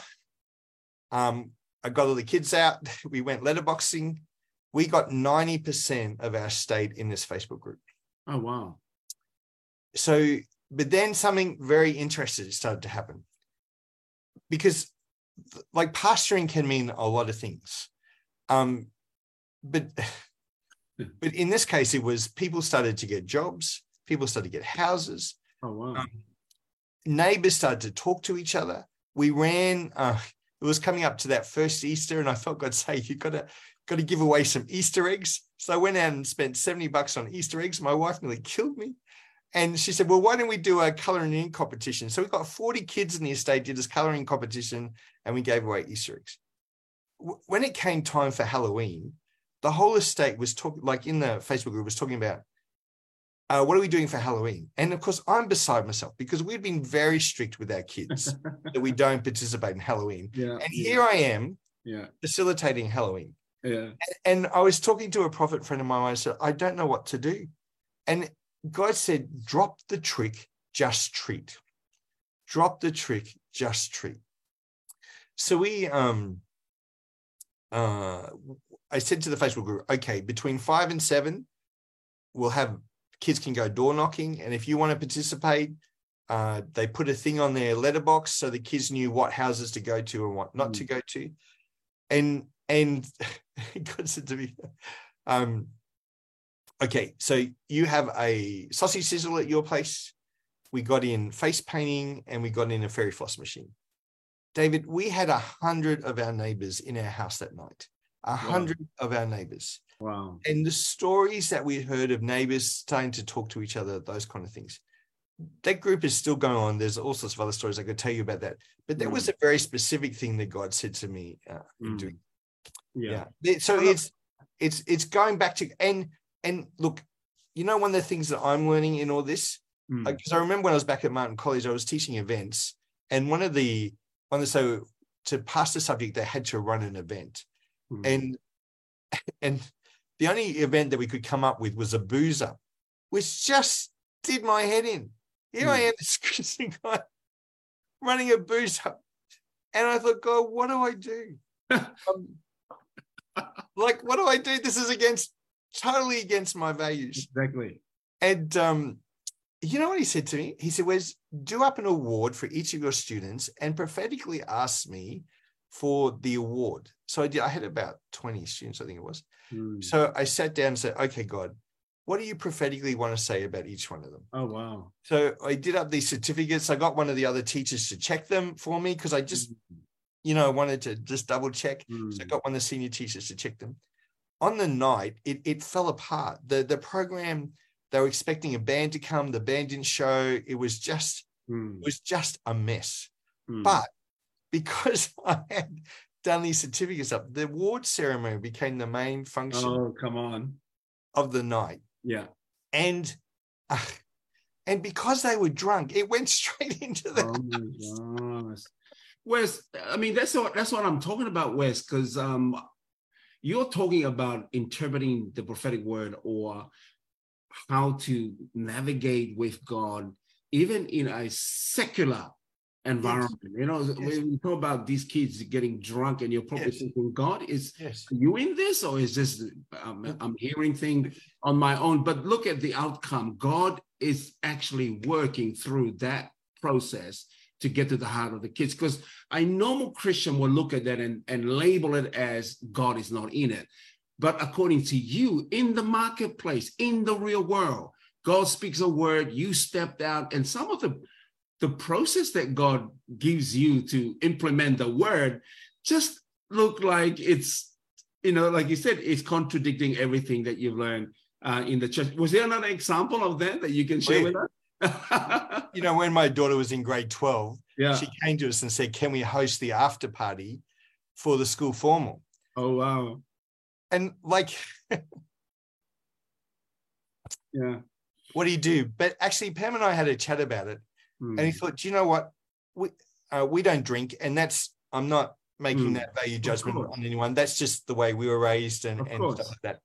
Um, I got all the kids out. [LAUGHS] We went letterboxing. We got 90% of our state in this Facebook group. Oh, wow. So, but then something very interesting started to happen because like pastoring can mean a lot of things. Um, but [LAUGHS] but in this case, it was people started to get jobs, people started to get houses. Oh, wow. Um, neighbors started to talk to each other. We ran, uh, it was coming up to that first Easter, and I felt God [LAUGHS] say, You've got to, got to give away some Easter eggs. So I went out and spent 70 bucks on Easter eggs. My wife nearly killed me. And she said, Well, why don't we do a coloring in competition? So we got 40 kids in the estate, did this coloring competition, and we gave away Easter eggs. When it came time for Halloween, the whole estate was talking, like in the Facebook group, was talking about uh, what are we doing for Halloween? And of course, I'm beside myself because we've been very strict with our kids [LAUGHS] that we don't participate in Halloween. Yeah. And yeah, here I am Yeah. facilitating Halloween. Yeah. And I was talking to a prophet friend of mine. I said, I don't know what to do. And God said, drop the trick, just treat. Drop the trick, just treat. So we um uh I said to the Facebook group, okay, between five and seven, we'll have kids can go door knocking. And if you want to participate, uh, they put a thing on their letterbox so the kids knew what houses to go to and what not Mm. to go to. And and [LAUGHS] God said to me, um, okay, so you have a sausage sizzle at your place. We got in face painting and we got in a fairy floss machine. David, we had a hundred of our neighbors in our house that night. A hundred of our neighbors Wow. and the stories that we heard of neighbors starting to talk to each other, those kind of things. That group is still going on. There's all sorts of other stories I could tell you about that. But there Mm. was a very specific thing that God said to me uh, Mm. doing. Yeah. Yeah. So it's it's it's going back to and and look, you know, one of the things that I'm learning in all this, Mm. because I remember when I was back at Martin College, I was teaching events, and one of the on the so to pass the subject, they had to run an event Mm. and [LAUGHS] and the only event that we could come up with was a boozer, which just did my head in. Here I Hmm. am, [LAUGHS] this Christian guy running a boozer, and I thought, God, what do I do? [LAUGHS] Um, like, what do I do? This is against totally against my values. exactly. And um, you know what he said to me? He said, "Wes, do up an award for each of your students and prophetically ask me for the award." So I did. I had about twenty students, I think it was. Mm. So I sat down and said, "Okay, God, what do you prophetically want to say about each one of them?" Oh wow. So I did up these certificates. I got one of the other teachers to check them for me because I just, you know, I wanted to just double check. Mm. So I got one of the senior teachers to check them. On the night, it, it fell apart. The the program, they were expecting a band to come. The band didn't show. It was just, Mm. it was just a mess. Mm. But because [LAUGHS] I had done these certificates up, the award ceremony became the main function oh come on. of the night. Yeah. And uh, and because they were drunk, it went [LAUGHS] straight into the Oh my gosh. Wes, I mean, that's what that's what I'm talking about, Wes, because um you're talking about interpreting the prophetic word or how to navigate with God, even in a secular environment. You know, Yes. when you talk about these kids getting drunk, and you're probably Yes. thinking, God is yes. are you in this or is this um, i'm hearing things on my own but look at the outcome god is actually working through that process to get to the heart of the kids because a normal christian will look at that and, and label it as god is not in it but according to you in the marketplace in the real world god speaks a word you stepped out and some of the the process that god gives you to implement the word just look like it's you know like you said it's contradicting everything that you've learned uh, in the church was there another example of that that you can share with us [LAUGHS] You know, when my daughter was in grade 12, yeah she came to us and said, Can we host the after party for the school formal? oh wow And like, [LAUGHS] yeah what do you do? But actually, Pam and I had a chat about it. Hmm. And he thought, do you know what? We uh, we don't drink, and that's I'm not making Mm. that value judgment on anyone. That's just the way we were raised and, Of and course. stuff like that.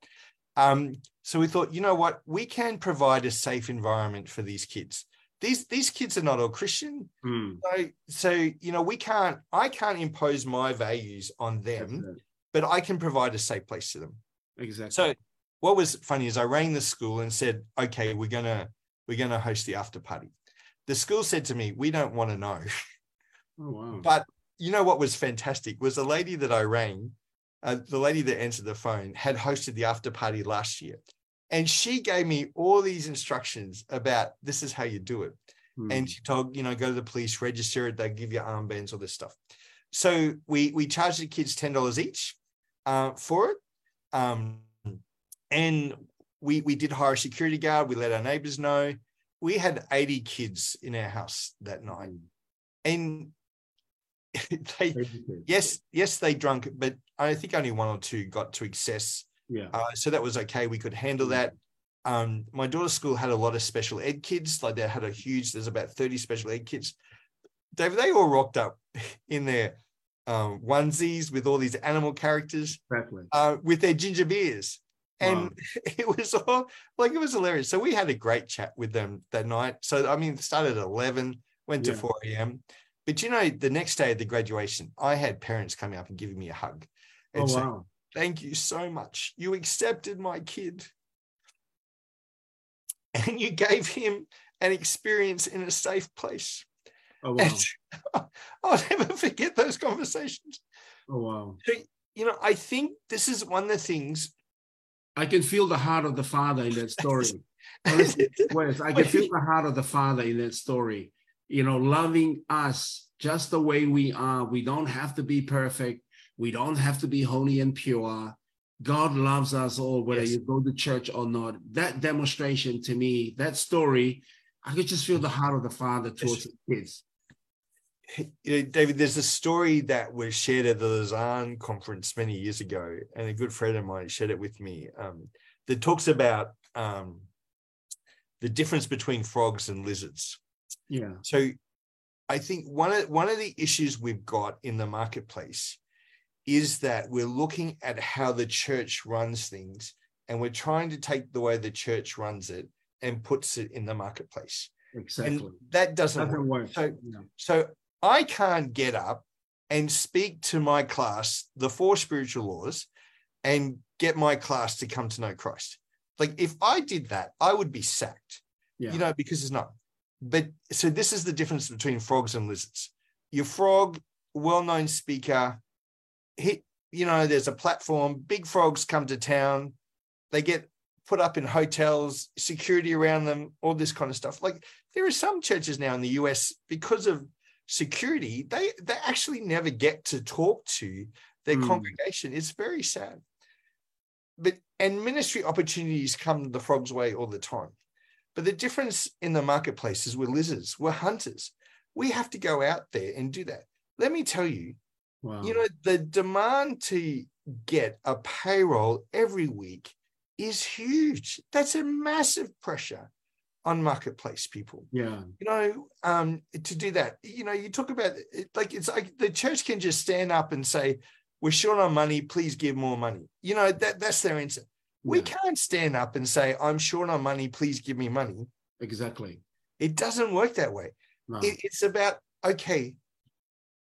Um, so we thought, you know what? We can provide a safe environment for these kids. These these kids are not all Christian. Hmm. So so you know, we can't I can't impose my values on them, but I can provide a safe place to them. exactly So what was funny is I rang the school and said, okay, we're gonna we're gonna host the after party. The school said to me, we don't want to know. oh wow But you know what was fantastic was the lady that I rang, uh, the lady that answered the phone had hosted the after party last year. And she gave me all these instructions about this is how you do it. Hmm. And she told, you know, go to the police, register it, they give you armbands, all this stuff. So we we charged the kids $10 each uh, for it. Um, and we we did hire a security guard, we let our neighbors know. We had 80 kids in our house that night. And [LAUGHS] they yes, yes, they drunk, but I think only one or two got to excess. Yeah. Uh, so that was okay. We could handle that. Um, my daughter's school had a lot of special ed kids. Like they had a huge, there's about 30 special ed kids. David, they all rocked up [LAUGHS] in their um, onesies with all these animal characters, exactly. uh, with their ginger beers. And wow. [LAUGHS] it was all like it was hilarious. So we had a great chat with them that night. So I mean, started at 11, went yeah. to 4 a.m. But you know, the next day at the graduation, I had parents coming up and giving me a hug. Oh, and oh, wow. Thank you so much. You accepted my kid. [LAUGHS] And you gave him an experience in a safe place. Oh, [LAUGHS] wow. I'll never forget those conversations. Oh, wow. So, you know, I think this is one of the things. I can feel the heart of the father in that [LAUGHS] story. [LAUGHS] Wes, I [LAUGHS] can feel the heart of the father in that story. You know, loving us just the way we are. We don't have to be perfect. We don't have to be holy and pure. God loves us all, whether yes. you go to church or not. That demonstration to me, that story, I could just feel the heart of the father towards his kids. You know, David, there's a story that was shared at the Lausanne conference many years ago, and a good friend of mine shared it with me. Um, that talks about um, the difference between frogs and lizards. Yeah. So, I think one of one of the issues we've got in the marketplace is that we're looking at how the church runs things, and we're trying to take the way the church runs it and puts it in the marketplace. Exactly. And that doesn't, doesn't work. work. So, no. so I can't get up and speak to my class the four spiritual laws and get my class to come to know Christ. Like if I did that, I would be sacked. Yeah. You know, because it's not. But so this is the difference between frogs and lizards. Your frog, well-known speaker, hit, you know, there's a platform, big frogs come to town, they get put up in hotels, security around them, all this kind of stuff. Like there are some churches now in the US because of security, they they actually never get to talk to their mm. congregation. It's very sad. But and ministry opportunities come the frog's way all the time. But the difference in the marketplace is we're lizards, we're hunters. We have to go out there and do that. Let me tell you, wow. you know, the demand to get a payroll every week is huge. That's a massive pressure on marketplace people. Yeah. You know, um, to do that, you know, you talk about it, like it's like the church can just stand up and say, We're short on money, please give more money. You know, that that's their answer. Yeah. We can't stand up and say, I'm short on money, please give me money. Exactly. It doesn't work that way. No. It, it's about, okay,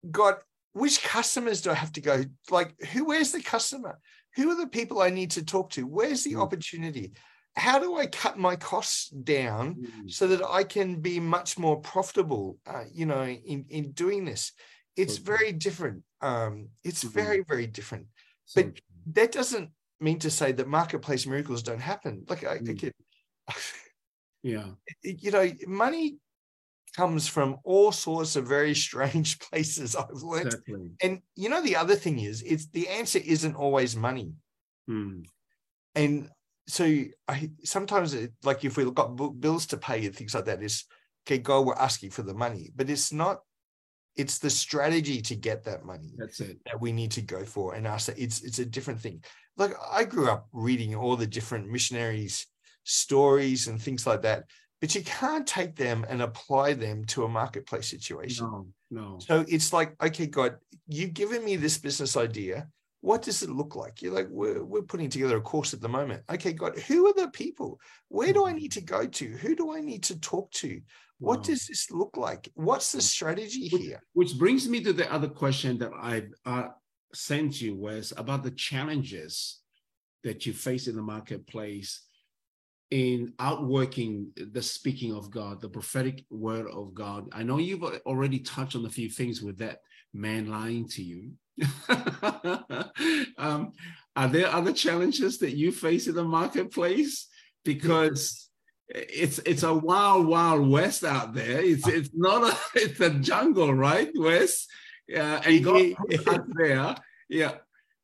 God, which customers do I have to go? Like, who where's the customer? Who are the people I need to talk to? Where's the mm. opportunity? How do I cut my costs down mm. so that I can be much more profitable? Uh, you know, in in doing this, it's okay. very different. Um, it's mm-hmm. very very different. So but that doesn't mean to say that marketplace miracles don't happen. Like I, mm. I yeah, [LAUGHS] you know, money comes from all sorts of very strange [LAUGHS] places I've learned. Exactly. And you know, the other thing is, it's the answer isn't always money. Hmm. And so I sometimes it, like if we've got bills to pay and things like that, is okay, God, we're asking for the money, but it's not. It's the strategy to get that money. That's it. That we need to go for and ask that. It's it's a different thing. Like I grew up reading all the different missionaries' stories and things like that but you can't take them and apply them to a marketplace situation. No, no. So it's like, okay, God, you've given me this business idea. What does it look like? You're like, we're, we're putting together a course at the moment. Okay, God, who are the people? Where do I need to go to? Who do I need to talk to? What wow. does this look like? What's the strategy which, here? Which brings me to the other question that I uh, sent you was about the challenges that you face in the marketplace in outworking the speaking of God, the prophetic word of God. I know you've already touched on a few things with that man lying to you. [LAUGHS] um, are there other challenges that you face in the marketplace? Because it's it's a wild, wild west out there. It's it's not a [LAUGHS] it's a jungle, right, Wes? Yeah, and God there. Yeah.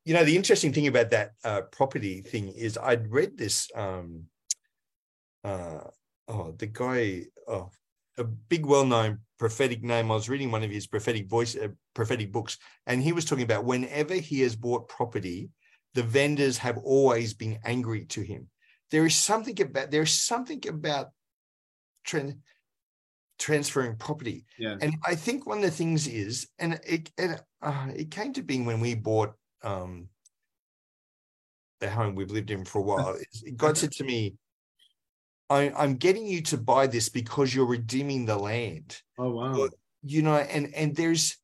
You know, the interesting thing about that uh, property thing is I'd read this um, uh, oh, the guy, oh, a big, well-known prophetic name. I was reading one of his prophetic voice, uh, prophetic books, and he was talking about whenever he has bought property, the vendors have always been angry to him. There is something about there is something about trend transferring property. Yeah. And I think one of the things is, and it and, uh, it came to being when we bought um, the home we've lived in for a while. [LAUGHS] God said to me, I, I'm getting you to buy this because you're redeeming the land. Oh wow. You know, and and there's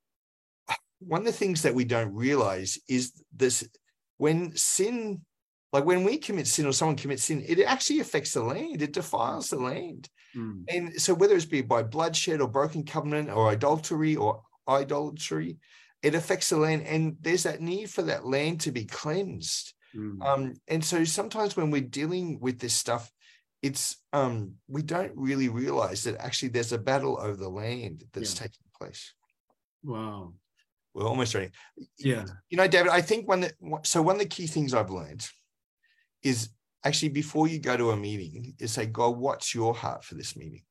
one of the things that we don't realize is this when sin like when we commit sin or someone commits sin, it actually affects the land, it defiles the land. Mm. And so whether it's be by bloodshed or broken covenant or adultery or idolatry, it affects the land. And there's that need for that land to be cleansed. Mm. Um, and so sometimes when we're dealing with this stuff, it's um, we don't really realize that actually there's a battle over the land that's Yeah. taking place. Wow. We're almost ready. Yeah. You know, David, I think one that so one of the key things I've learned is actually before you go to a meeting, is say, God, what's your heart for this meeting?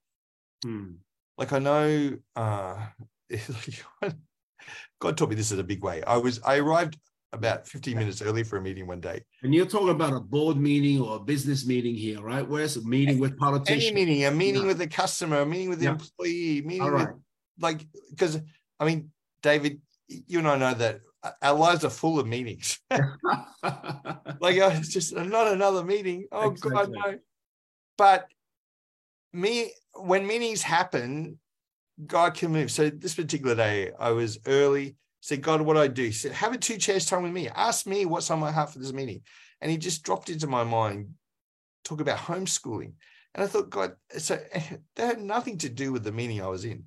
Mm. Like I know uh [LAUGHS] God taught me this in a big way. I was I arrived about 15 minutes early for a meeting one day. And you're talking about a board meeting or a business meeting here, right? Where's a meeting with politicians? Any meeting, a meeting Yeah. with a customer, a meeting with the Yeah. employee, meeting All with like because I mean, David, you and I know that our lives are full of meetings. [LAUGHS] [LAUGHS] like oh, it's just not another meeting. Oh God, no. But me, when meetings happen, God can move. So this particular day, I was early. Said, God, what do I do? He said, have a two chairs time with me. Ask me what's on my heart for this meeting. And he just dropped into my mind, talk about homeschooling. And I thought, God, so [LAUGHS] that had nothing to do with the meeting I was in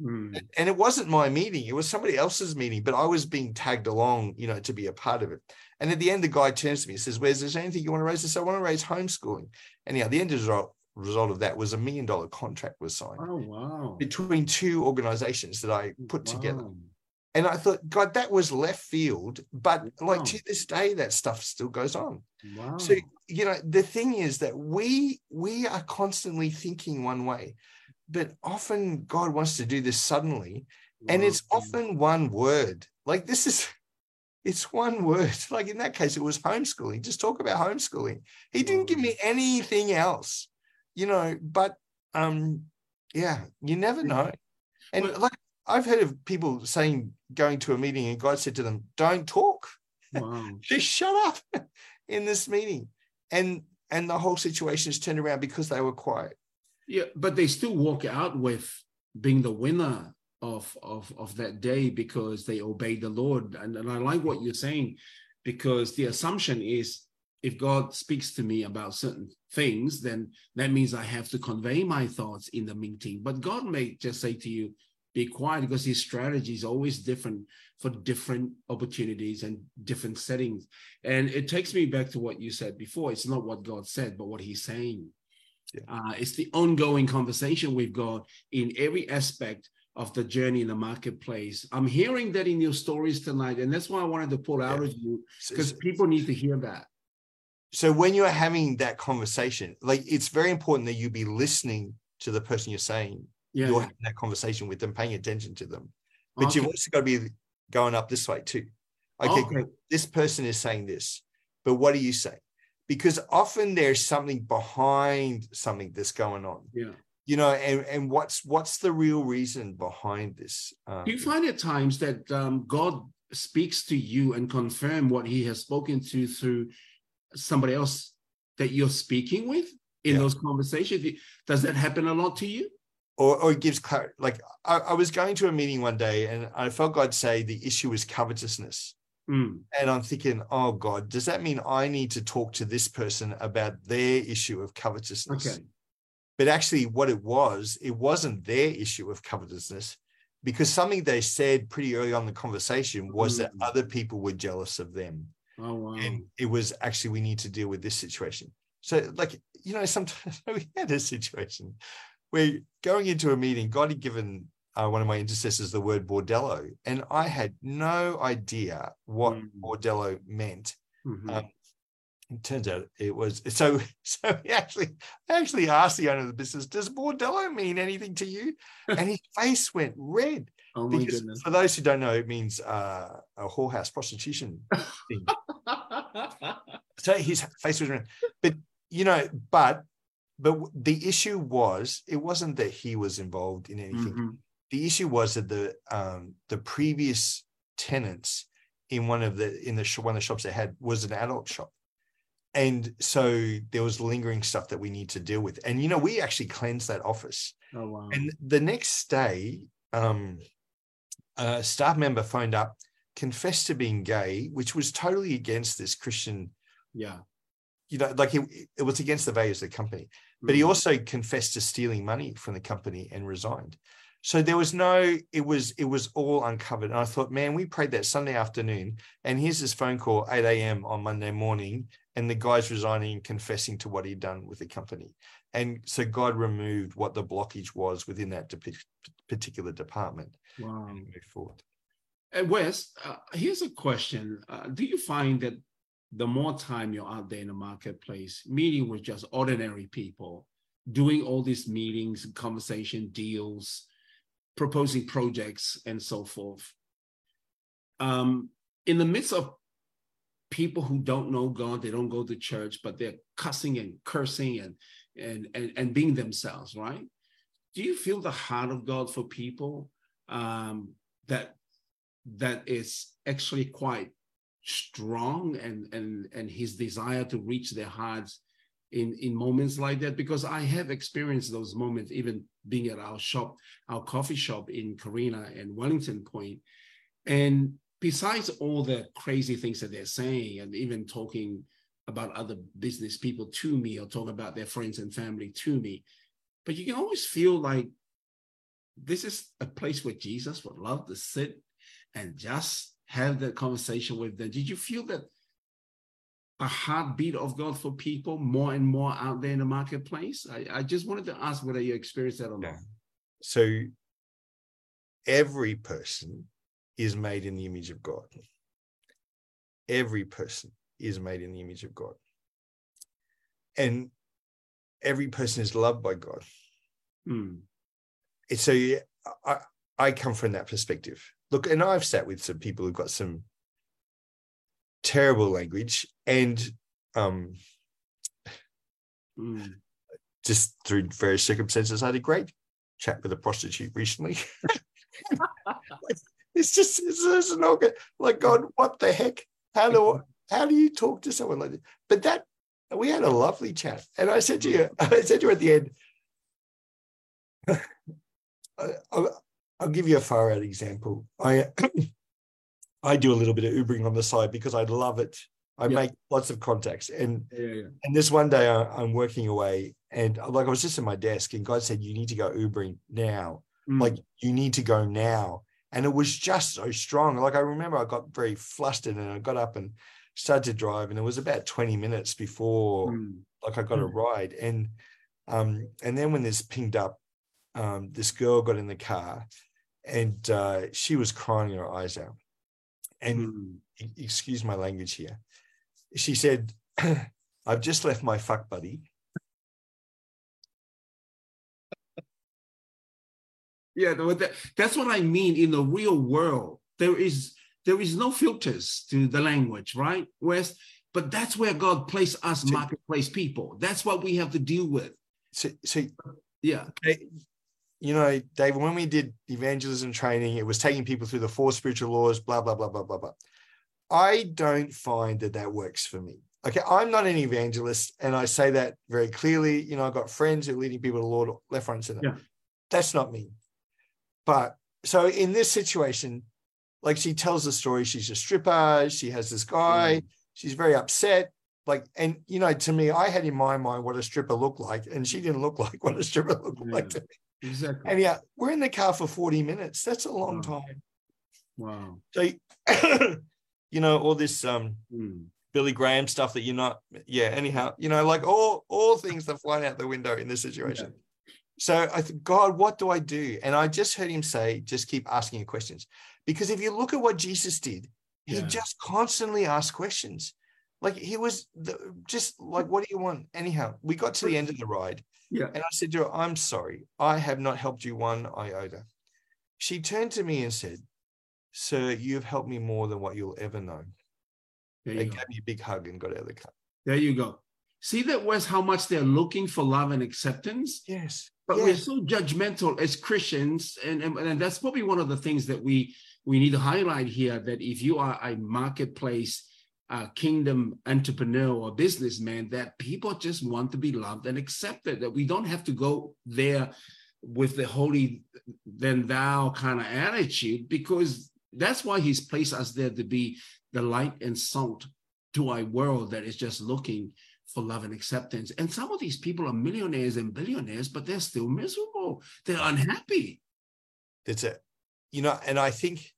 Mm. and it wasn't my meeting it was somebody else's meeting but i was being tagged along you know to be a part of it and at the end the guy turns to me and says where's there anything you want to raise I said, i want to raise homeschooling anyhow the end result result of that was a million dollar contract was signed Oh wow. between two organizations that i put together Wow. And i thought god that was left field but like to this day that stuff still goes on. Wow. so you know the thing is that we we are constantly thinking one way but often god wants to do this suddenly and it's mm-hmm. often one word. Like this is [LAUGHS] it's one word. [LAUGHS] Like in that case it was homeschooling. Just talk about homeschooling. He didn't give me mm. anything else you know but um yeah you never mm. know. And like i've heard of people saying going to a meeting and god said to them don't talk wow. [LAUGHS] just shut up [LAUGHS] in this meeting and and the whole situation is turned around because they were quiet Yeah, but they still walk out with being the winner of of of that day because they obeyed the Lord. And, and I like what you're saying because the assumption is if God speaks to me about certain things, then that means I have to convey my thoughts in the meeting. But God may just say to you, be quiet because his strategy is always different for different opportunities and different settings. And it takes me back to what you said before. It's not what God said, but what he's saying. Uh, it's the ongoing conversation we've got in every aspect of the journey in the marketplace. I'm hearing that in your stories tonight, and that's why I wanted to pull out Yeah. of you because people need to hear that. so when you're having that conversation like it's very important that you be listening to the person you're saying Yeah. you're having that conversation with them paying attention to them but you've also got to be going up this way too okay, Okay. this person is saying this but what do you say because often there's something behind something that's going on Yeah. you know and, and what's what's the real reason behind this um, Do you find at times that um, God speaks to you and confirm what He has spoken to through somebody else that you're speaking with in Yeah. those conversations? Does that happen a lot to you? Or, or it gives clarity. Like I, I was going to a meeting one day and I felt God say the issue is covetousness. Mm, And I'm thinking, oh God, does that mean I need to talk to this person about their issue of covetousness? okay. But actually, what it was, it wasn't their issue of covetousness because something they said pretty early on in the conversation was that Mm. other people were jealous of them. Oh wow. And it was actually, we need to deal with this situation. So, like, you know, sometimes [LAUGHS] we had a situation where going into a meeting, God had given uh, one of my intercessors the word bordello, and I had no idea what Mm. bordello meant. Mhm. um, it turns out it was so [LAUGHS] so he actually actually asked the owner of the business does bordello mean anything to you [LAUGHS] and his face went red Oh my because goodness. for those who don't know it means uh, a whorehouse prostitution thing [LAUGHS] so his face was red but you know but but the issue was it wasn't that he was involved in anything. Mm-hmm. the issue was that the um the previous tenants in one of the in the one of the shops they had was an adult shop. And so there was lingering stuff that we need to deal with. And you know we actually cleansed that office. Oh wow. And the next day um a staff member phoned up confessed to being gay which was totally against this christian yeah you know like it, it was against the values of the company but he mm-hmm. also confessed to stealing money from the company and resigned so there was no, it was, it was all uncovered. And I thought, man, we prayed that Sunday afternoon, and here's this phone call, 8 a.m. on Monday morning, and the guy's resigning and confessing to what he'd done with the company. And so God removed what the blockage was within that de- particular department. Wow. And moved forward. And Wes, uh, here's a question. Uh, do you find that the more time you're out there in the marketplace, meeting with just ordinary people, doing all these meetings, conversation, deals, proposing projects and so forth. Um, in the midst of people who don't know God, they don't go to church, but they're cussing and cursing and and and, and being themselves, right? Do you feel the heart of God for people um, that that is actually quite strong and and and his desire to reach their hearts in in moments like that because I have experienced those moments even being at our shop, our coffee shop in Carina and Wellington And besides all the crazy things that they're saying and even talking about other business people to me or talk about their friends and family to me, but you can always feel like this is a place where Jesus would love to sit and just have that conversation with them. Did you feel that a heartbeat of God for people more and more out there in the marketplace? I, I just wanted to ask whether you experienced that or not. So every person is made in the image of God. Every person is made in the image of God. And every person is loved by God. Hmm. So I, I come from that perspective. Look, and I've sat with some people who've got some terrible language and um mm. just through various circumstances i had a great chat with a prostitute recently. [LAUGHS] It's just it's, it's not good like god what the heck? How do how do you talk to someone like that? But that we had a lovely chat and i said to you [LAUGHS] i said to you at the end [LAUGHS] I'll, I'll give you a far out example i [CLEARS THROAT] I do a little bit of Ubering on the side because I love it. I yeah. make lots of contacts, and yeah, and this one day I, am working away, and like I was just at my desk, and God said, "You need to go Ubering now. Mm. Like you need to go now." And it was just so strong. Like I remember, I got very flustered, and I got up and started to drive, and it was about 20 minutes before mm. like I got mm. a ride, and um, and then when this pinged up, um, this girl got in the car, and uh, she was crying her eyes out and mm. excuse my language here. She said, [CLEARS THROAT] I've just left my fuck buddy. yeah, that's what I mean in the real world. There is there is no filters to the language, right? Whereas, but that's where God placed us marketplace people. That's what we have to deal with. So, so yeah you know, David, when we did evangelism training, it was taking people through the four spiritual laws, blah, blah, blah, blah, blah, blah. I don't find that that works for me. Okay, I'm not an evangelist, and I say that very clearly. You know, I've got friends who are leading people to the Lord left, right, and center. Yeah. That's not me. But so in this situation, like she tells the story, she's a stripper, she has this guy, mm. she's very upset. Like, and you know, to me, I had in my mind what a stripper looked like, and she didn't look [LAUGHS] like what a stripper looked yeah. like to me. Exactly. And yeah, we're in the car for 40 minutes. That's a long wow. time. Wow. So, [COUGHS] you know, all this um, mm. Billy Graham stuff that you're not, yeah, anyhow, you know, like all all things that flying out the window in this situation. Yeah. So I think, God, what do I do? And I just heard him say, just keep asking your questions. Because if you look at what Jesus did, he yeah. just constantly asked questions. Like he was the, just like, what do you want? Anyhow, we got to the end of the ride. Yeah. And I said to her, I'm sorry. I have not helped you one iota. She turned to me and said, Sir, you have helped me more than what you'll ever know. There They go. gave me a big hug and got out of the car. There you go. See that was how much they're looking for love and acceptance. Yes. But we're so judgmental as Christians, and, and, and that's probably one of the things that we we need to highlight here. That if you are a marketplace uh, kingdom entrepreneur or businessman, that people just want to be loved and accepted. That we don't have to go there with the holy then thou kind of attitude, because that's why He's placed us there to be the light and salt to a world that is just looking for love and acceptance. And some of these people are millionaires and billionaires, but they're still miserable. They're unhappy. That's it. You know, and I think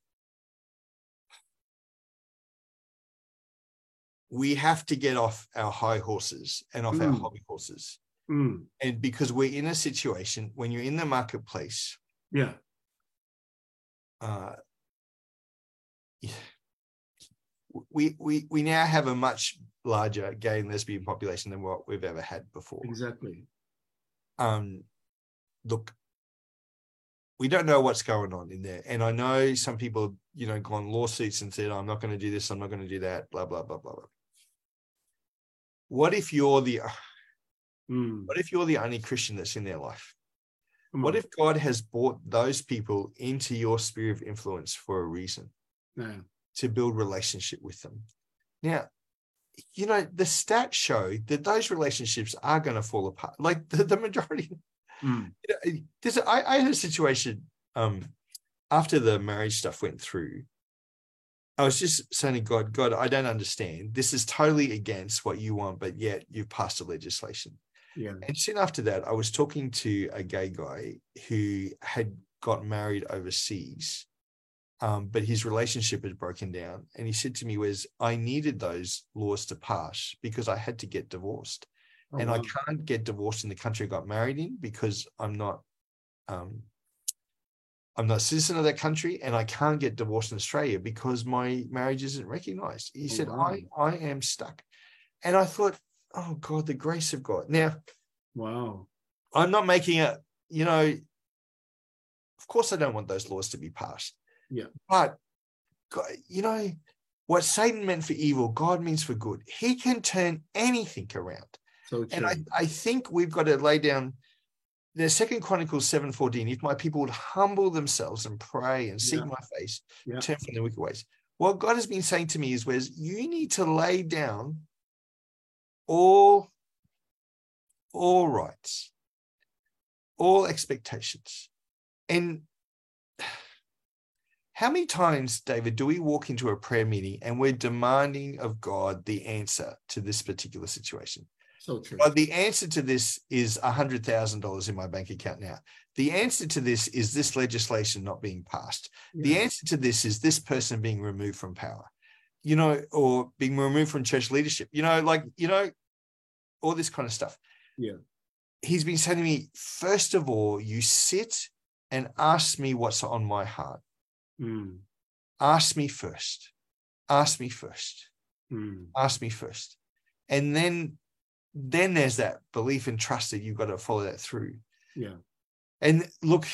we have to get off our high horses and off our Mm. hobby horses. Mm, And because we're in a situation when you're in the marketplace, yeah. uh, we we we now have a much larger gay and lesbian population than what we've ever had before. Exactly. Um, look, we don't know what's going on in there, and I know some people, you know, gone lawsuits and said, "I'm not going to do this, I'm not going to do that," blah blah blah blah blah. What if you're the Mm, what if you're the only Christian that's in their life? come What on. if God has brought those people into your sphere of influence for a reason? Yeah. to build relationship with them. Now, you know, the stats show that those relationships are going to fall apart. Like the, the majority, Mm, you know, there's a, I, I had a situation um after the marriage stuff went through. I was just saying to God, God, I don't understand. This is totally against what you want, but yet you've passed a legislation. yeah. And soon after that, I was talking to a gay guy who had got married overseas, um, but his relationship had broken down. And he said to me, "Was I needed those laws to pass because I had to get divorced, Oh, and I can't get divorced in the country I got married in because I'm not." Um, I'm not a citizen of that country, and I can't get divorced in Australia because my marriage isn't recognized. He said, wow. "I I am stuck," and I thought, "Oh God, the grace of God." Now, Wow. I'm not making a, you know, of course I don't want those laws to be passed. Yeah. But, God, you know, what Satan meant for evil, God means for good. He can turn anything around. So true. And I, I think we've got to lay down the second Chronicles 7:14. If my people would humble themselves and pray and seek Yeah. my face, Yeah. turn from their wicked ways. What God has been saying to me is, Wes, you need to lay down all, all rights, all expectations. And [SIGHS] how many times, David, do we walk into a prayer meeting and we're demanding of God the answer to this particular situation? So true. Well, the answer to this is $100,000 in my bank account now. The answer to this is this legislation not being passed. The answer to this is this person being removed from power, you know, or being removed from church leadership, you know, like, you know, all this kind of stuff. Yeah. He's been saying to me, first of all, you sit and ask me what's on my heart. Mm, Ask me first. Ask me first. mm, Ask me first. And then then there's that belief and trust that you've got to follow that through. yeah. And look,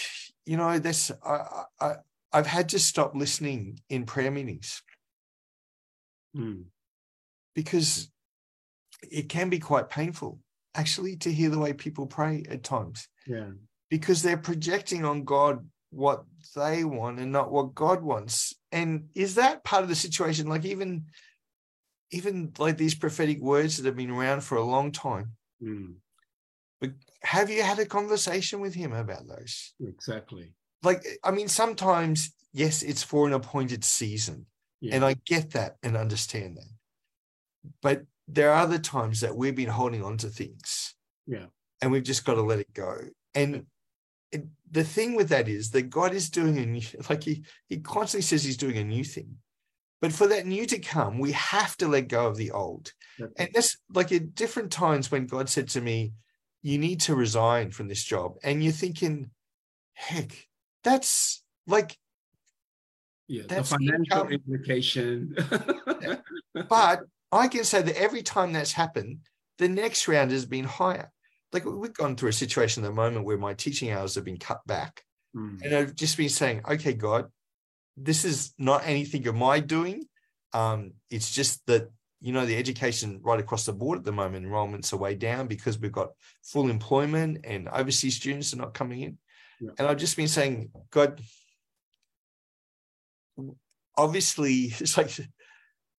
you know, that's I, I I've had to stop listening in prayer meetings Mm, because it can be quite painful actually to hear the way people pray at times yeah. because they're projecting on God what they want and not what God wants. And is that part of the situation? Like even even like these prophetic words that have been around for a long time. Mm, But have you had a conversation with him about those? exactly. Like, I mean, sometimes, yes, it's for an appointed season. Yeah. And I get that and understand that. But there are other times that we've been holding on to things. Yeah. And we've just got to let it go. And it, the thing with that is that God is doing a new, [LAUGHS] like he, he constantly says he's doing a new thing. But for that new to come, we have to let go of the old. That's And that's like at different times when God said to me, you need to resign from this job. And you're thinking, heck, that's like, yeah. The financial income. implication. [LAUGHS] but I can say that every time that's happened, the next round has been higher. Like we've gone through a situation at the moment where my teaching hours have been cut back. Mm. And I've just been saying, okay, God, this is not anything of my doing. Um, it's just that, you know, the education right across the board at the moment, enrollments are way down because we've got full employment and overseas students are not coming in. Yeah. And I've just been saying, God, obviously, [LAUGHS] it's like,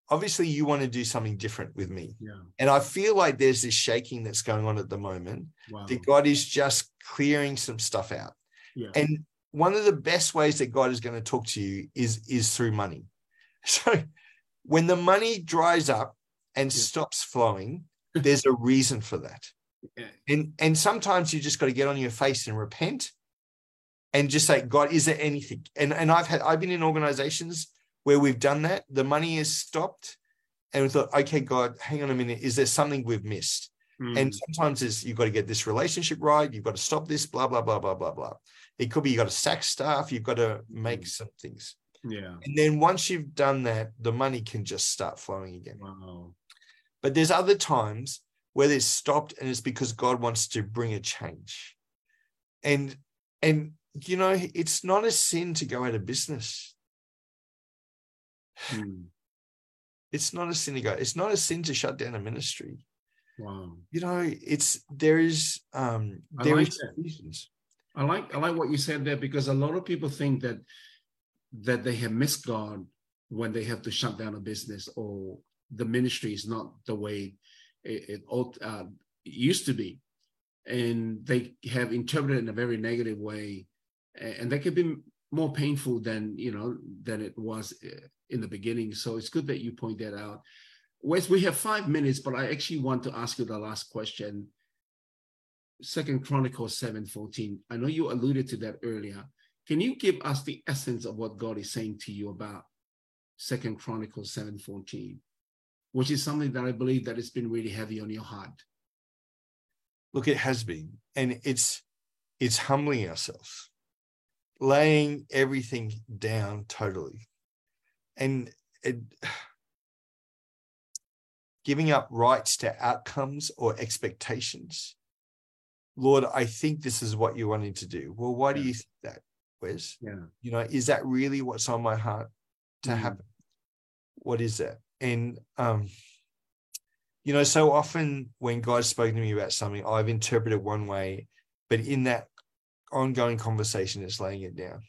obviously you want to do something different with me. Yeah. And I feel like there's this shaking that's going on at the moment Wow. that God is just clearing some stuff out. Yeah. And one of the best ways that God is going to talk to you is is through money. [LAUGHS] So when the money dries up and Yeah. stops flowing, [LAUGHS] there's a reason for that. Yeah. And and sometimes you just got to get on your face and repent and just say, God, is there anything? And and I've had I've been in organizations where we've done that. The money is stopped. And we thought, okay, God, hang on a minute. Is there something we've missed? Mm. And sometimes it's you've got to get this relationship right. You've got to stop this, blah, blah, blah, blah, blah, blah. It could be you've got to sack staff, you've got to make some things. yeah. And then once you've done that, the money can just start flowing again. Wow. But there's other times where it's stopped and it's because God wants to bring a change. And and you know, it's not a sin to go out of business. Mm. It's not a sin to go, it's not a sin to shut down a ministry. Wow. You know, it's there is um there like is reasons. I like I like what you said there because a lot of people think that that they have missed God when they have to shut down a business or the ministry is not the way it, it uh, used to be, and they have interpreted in a very negative way, and that could be more painful than you know than it was uh, in the beginning. So it's good that you point that out. Wes, we have five minutes, but I actually want to ask you the last question. Second Chronicles 7:14. I know you alluded to that earlier. Can you give us the essence of what God is saying to you about Second Chronicles 7:14, which is something that I believe that it's been really heavy on your heart. Look, it has been, and it's it's humbling ourselves, laying everything down totally, and it, giving up rights to outcomes or expectations. Lord, I think this is what you're wanting to do. Well, why do you think that, Wes? Yeah. You know, is that really what's on my heart to Mm. happen? What is that? And um, you know, so often when God's spoken to me about something, I've interpreted one way, but in that ongoing conversation, it's laying it down.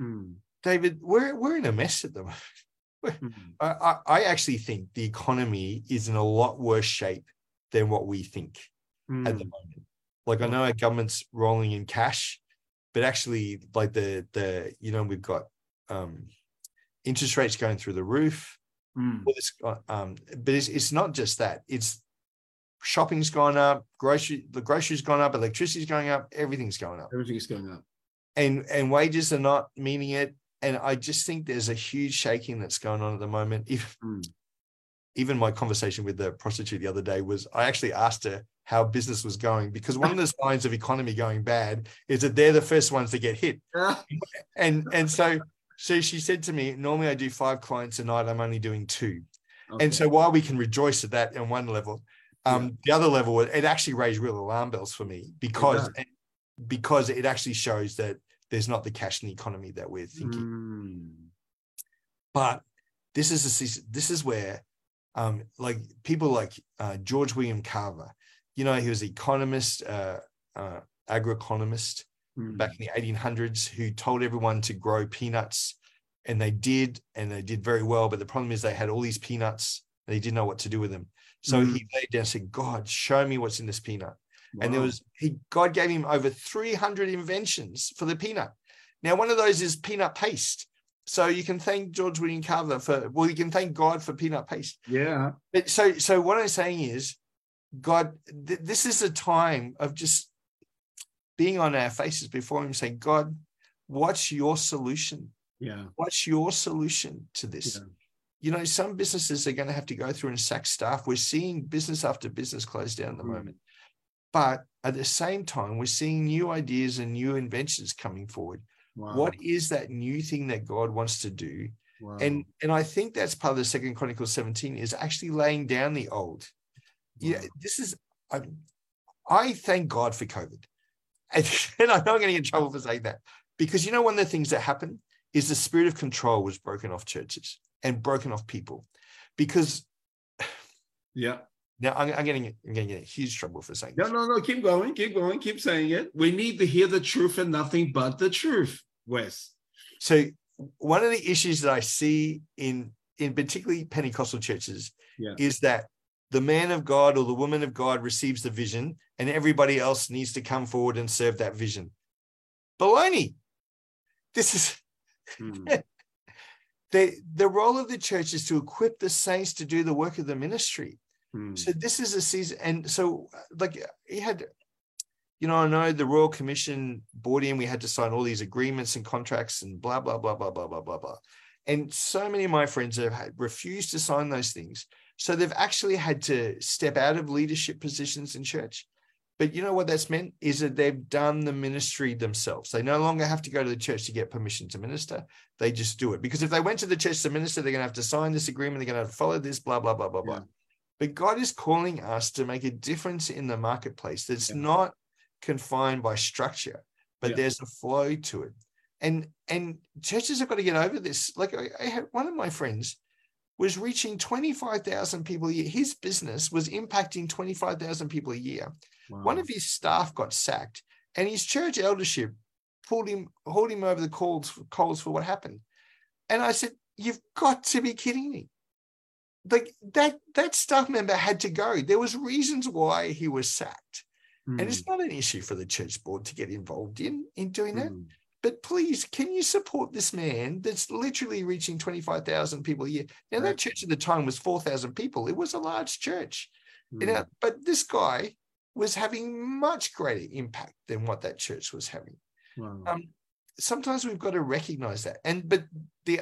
Mm, David, we're we're in a mess at the [LAUGHS] moment. mm, I, I, actually think the economy is in a lot worse shape than what we think at the mm. moment. Like I know our government's rolling in cash, but actually, like the the you know we've got um, interest rates going through the roof. Mm. uh, um, but it's, it's not just that. It's shopping's gone up, grocery the groceries gone up, electricity's going up, everything's going up, Everything is going up. and and wages are not meaning it. And I just think there's a huge shaking that's going on at the moment. If Mm. Even my conversation with the prostitute the other day was, I actually asked her how business was going because one of the signs of economy going bad is that they're the first ones to get hit. And and so so she said to me normally i do five clients a night i'm only doing two. Okay. and so while we can rejoice at that on one level um the other level it actually raised real alarm bells for me because because it actually shows that there's not the cash in the economy that we're thinking. Mm, but this is a, this is where um like people like uh, george william carver you know he was an economist uh, uh agroeconomist mm, back in the 1800s who told everyone to grow peanuts and they did and they did very well but the problem is they had all these peanuts and they didn't know what to do with them. So Mm. he laid down and said god show me what's in this peanut. And there was he god gave him over 300 inventions for the peanut. Now one of those is peanut paste so you can thank george william carver for well you can thank god for peanut paste yeah. but so so what i'm saying is god th- this is a time of just being on our faces before him saying god what's your solution Yeah. what's your solution to this Yeah. you know some businesses are going to have to go through and sack staff we're seeing business after business close down at the Mm. moment but at the same time we're seeing new ideas and new inventions coming forward Wow. what is that new thing that god wants to do Wow. And and I think that's part of the Second Chronicles 17 is actually laying down the old. Wow. Yeah, this is I, I thank God for COVID. And, [LAUGHS] and I know I'm going to get in trouble for saying that because you know one of the things that happened is the spirit of control was broken off churches and broken off people because yeah now I'm, I'm getting I'm getting in huge trouble for saying no this. no no keep going keep going keep saying it we need to hear the truth and nothing but the truth Wes so one of the issues that I see in in particularly Pentecostal churches yeah. is that the man of God or the woman of God receives the vision and everybody else needs to come forward and serve that vision. Baloney. This is hmm. [LAUGHS] the, the role of the church is to equip the saints to do the work of the ministry. Hmm. So this is a season, and so like he had, you know, I know the Royal Commission brought in, we had to sign all these agreements and contracts and blah blah blah blah blah blah blah blah. And so many of my friends have had refused to sign those things so they've actually had to step out of leadership positions in church. But you know what that's meant is that they've done the ministry themselves. They no longer have to go to the church to get permission to minister. They just do it. Because if they went to the church to minister, they're going to have to sign this agreement. They're going to have to follow this, blah, blah, blah, blah, yeah. blah. But God is calling us to make a difference in the marketplace that's yeah. not confined by structure, but yeah. there's a flow to it. And and churches have got to get over this. Like I, I had one of my friends, was reaching 25,000 people a year. His business was impacting 25,000 people a year. Wow. One of his staff got sacked, and his church eldership pulled him, hauled him over the coals, coals for what happened. And I said, You've got to be kidding me. Like that, that staff member had to go. There was reasons why he was sacked. Mm. And it's hmm. not an issue for the church board to get involved in in doing that. Mm. But please, can you support this man that's literally reaching 25,000 people a year? Now, right. that church at the time was 4,000 people. It was a large church. Mm. You know, but this guy was having much greater impact than what that church was having. Wow. Um, sometimes we've got to recognize that. And, but the,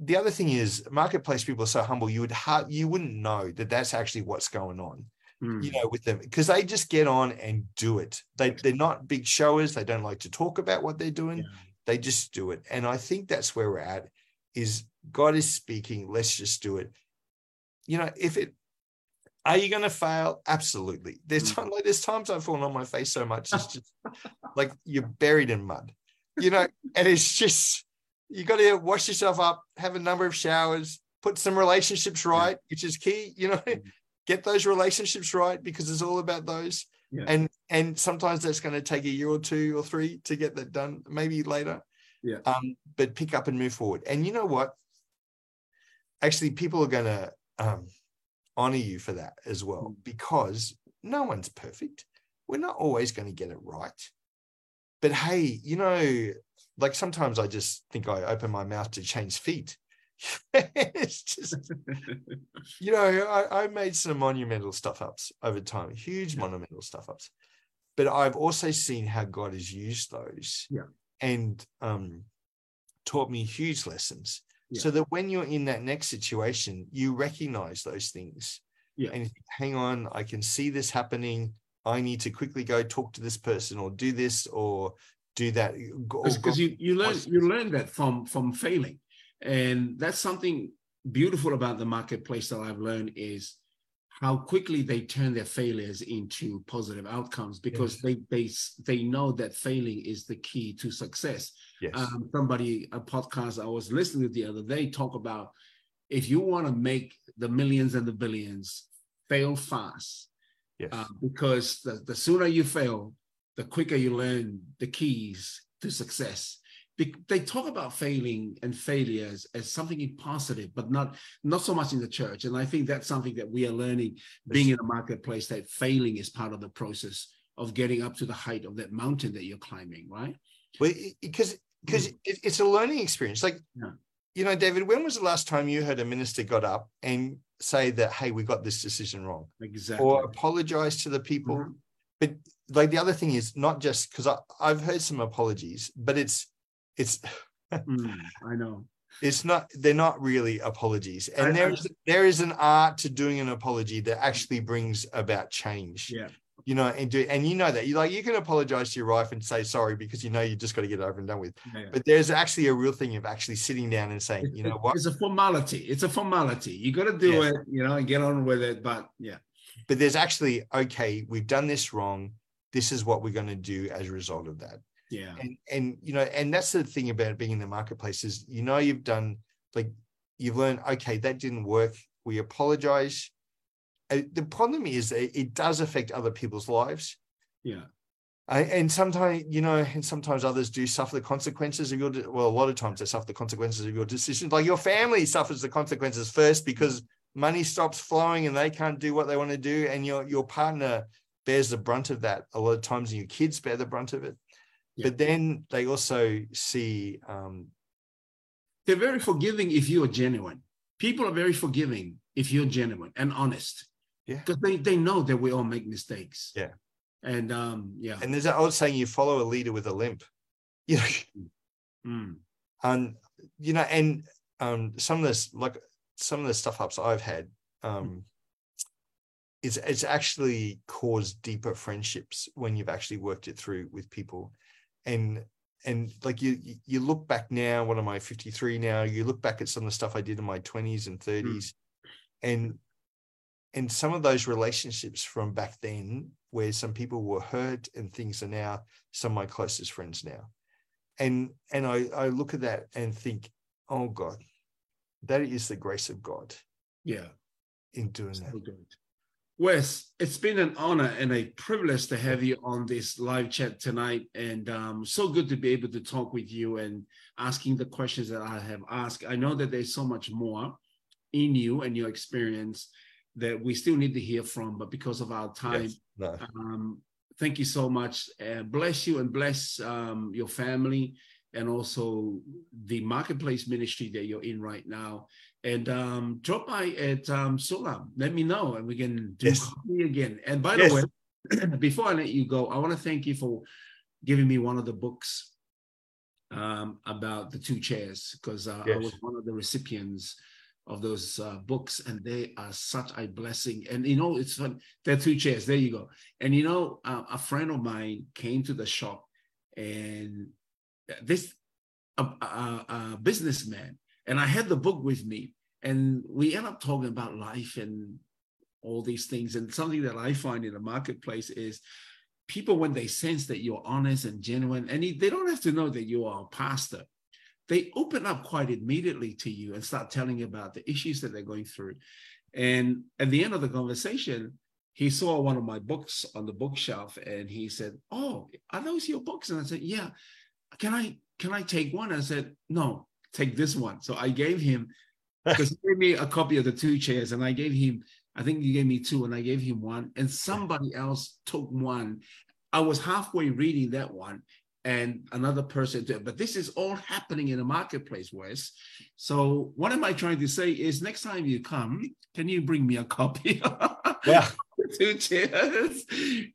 the other thing is marketplace people are so humble you would ha- you wouldn't know that that's actually what's going on mm. you know, with them because they just get on and do it. They they're not big showers. They don't like to talk about what they're doing. Yeah. They just do it. And I think that's where we're at. Is God is speaking. Let's just do it. You know, if it are you going to fail? Absolutely. There's mm. like there's times I've fallen on my face so much. It's [LAUGHS] just like you're buried in mud, you know. And it's just you got to wash yourself up, have a number of showers, put some relationships right, yeah. which is key. You know, mm [LAUGHS] get those relationships right because it's all about those. Yeah. And and sometimes that's going to take a year or two or three to get that done, maybe later. Yeah. Um, but pick up and move forward. And you know what? Actually, people are going to um, honor you for that as well mm. because no one's perfect. We're not always going to get it right. But hey, you know, like sometimes I just think I open my mouth to change feet [LAUGHS] it's just, [LAUGHS] you know, I, I made some monumental stuff ups over time, huge yeah. monumental stuff ups. But I've also seen how God has used those yeah. and um, taught me huge lessons. Yeah. So that when you're in that next situation, you recognize those things. Yeah. And hang on, I can see this happening. I need to quickly go talk to this person or do this or do that. Because you, you learn you learn that from from failing and that's something beautiful about the marketplace that I've learned is how quickly they turn their failures into positive outcomes because yes. they they they know that failing is the key to success. Yes. Um, somebody a podcast I was listening to the other day talk about if you want to make the millions and the billions, fail fast. Yes. Uh, because the, the sooner you fail, the quicker you learn the keys to success they talk about failing and failures as something positive, but not not so much in the church. And I think that's something that we are learning, being in the marketplace, that failing is part of the process of getting up to the height of that mountain that you're climbing, right? Well, because because mm. it's a learning experience. Like, yeah. you know, David, when was the last time you heard a minister got up and say that, hey, we got this decision wrong, exactly, or apologize to the people? Mm-hmm. But like the other thing is not just because I've heard some apologies, but it's it's [LAUGHS] mm, I know it's not they're not really apologies and there is there is an art to doing an apology that actually brings about change yeah you know, and do and you know that you like you can apologize to your wife and say sorry because you know you just got to get over and done with. Yeah, yeah. But there's actually a real thing of actually sitting down and saying, you know what? It's a formality. It's a formality. You got to do yes. it, you know, and get on with it. But yeah. But there's actually okay, we've done this wrong. This is what we're going to do as a result of that. Yeah. And and you know, and that's the thing about being in the marketplace is you know you've done like you've learned, okay, that didn't work. We apologize uh, the problem is it does affect other people's lives. Yeah. and sometimes, you know, and sometimes others do suffer the consequences of your, well, a lot of times they suffer the consequences of your decisions. Like your family suffers the consequences first because money stops flowing and they can't do what they want to do. And your, your partner bears the brunt of that a lot of times and your kids bear the brunt of it. Yeah. But then they also see. Um, They're very forgiving if you are genuine. People are very forgiving if you're genuine and honest. Yeah. Because they, they know that we all make mistakes. Yeah. And um, yeah. And there's that old saying you follow a leader with a limp. [LAUGHS] You know. Mm. And you know, and um some of this like some of the stuff ups I've had, um, mm. It's it's actually caused deeper friendships when you've actually worked it through with people. And and like you you look back now, what am I, 53 now? You look back at some of the stuff I did in my 20s and 30s, mm. and and some of those relationships from back then where some people were hurt and things are now some of my closest friends now and and i i look at that and think oh god that is the grace of god yeah in doing so that good. Wes it's been an honor and a privilege to have you on this live chat tonight and um, so good to be able to talk with you and asking the questions that i have asked i know that there's so much more in you and your experience that we still need to hear from, but because of our time, yes. no. um, thank you so much. Uh, bless you and bless um, your family and also the marketplace ministry that you're in right now. And um, drop by at um, Selah. Let me know, and we can do yes. coffee again. And by yes. the way, [CLEARS THROAT] before I let you go, I want to thank you for giving me one of the books um, about the two chairs because uh, yes. I was one of the recipients of those uh, books, and they are such a blessing. And you know, it's fun. There are two chairs. There you go. And you know, uh, a friend of mine came to the shop, and this a, a, a businessman, and I had the book with me, and we end up talking about life and all these things. And something that I find in the marketplace is people when they sense that you're honest and genuine, and they don't have to know that you are a pastor they open up quite immediately to you and start telling you about the issues that they're going through. And at the end of the conversation, he saw one of my books on the bookshelf and he said, Oh, are those your books? And I said, Yeah. Can I can I take one? I said, No, take this one. So I gave him [LAUGHS] because he gave me a copy of the two chairs and I gave him, I think you gave me two and I gave him one, and somebody else took one. I was halfway reading that one and another person to, but this is all happening in the marketplace wes. So what am i trying to say is next time you come can you bring me a copy [LAUGHS] yeah. two chairs?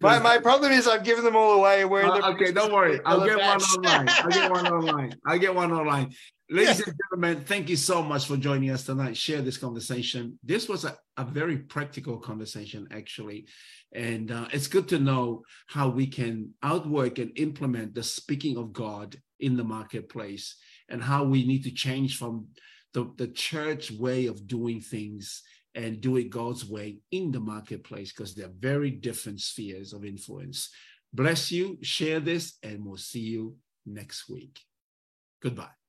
My, my problem is i've given them all away. Where uh, okay don't worry. I'll get [LAUGHS] one online. I'll get one online. I'll get one online Ladies and gentlemen, thank you so much for joining us tonight. Share this conversation. This was a, a very practical conversation, actually. And uh, it's good to know how we can outwork and implement the speaking of God in the marketplace and how we need to change from the, the church way of doing things and do it God's way in the marketplace because they're very different spheres of influence. Bless you, share this, and we'll see you next week. Goodbye.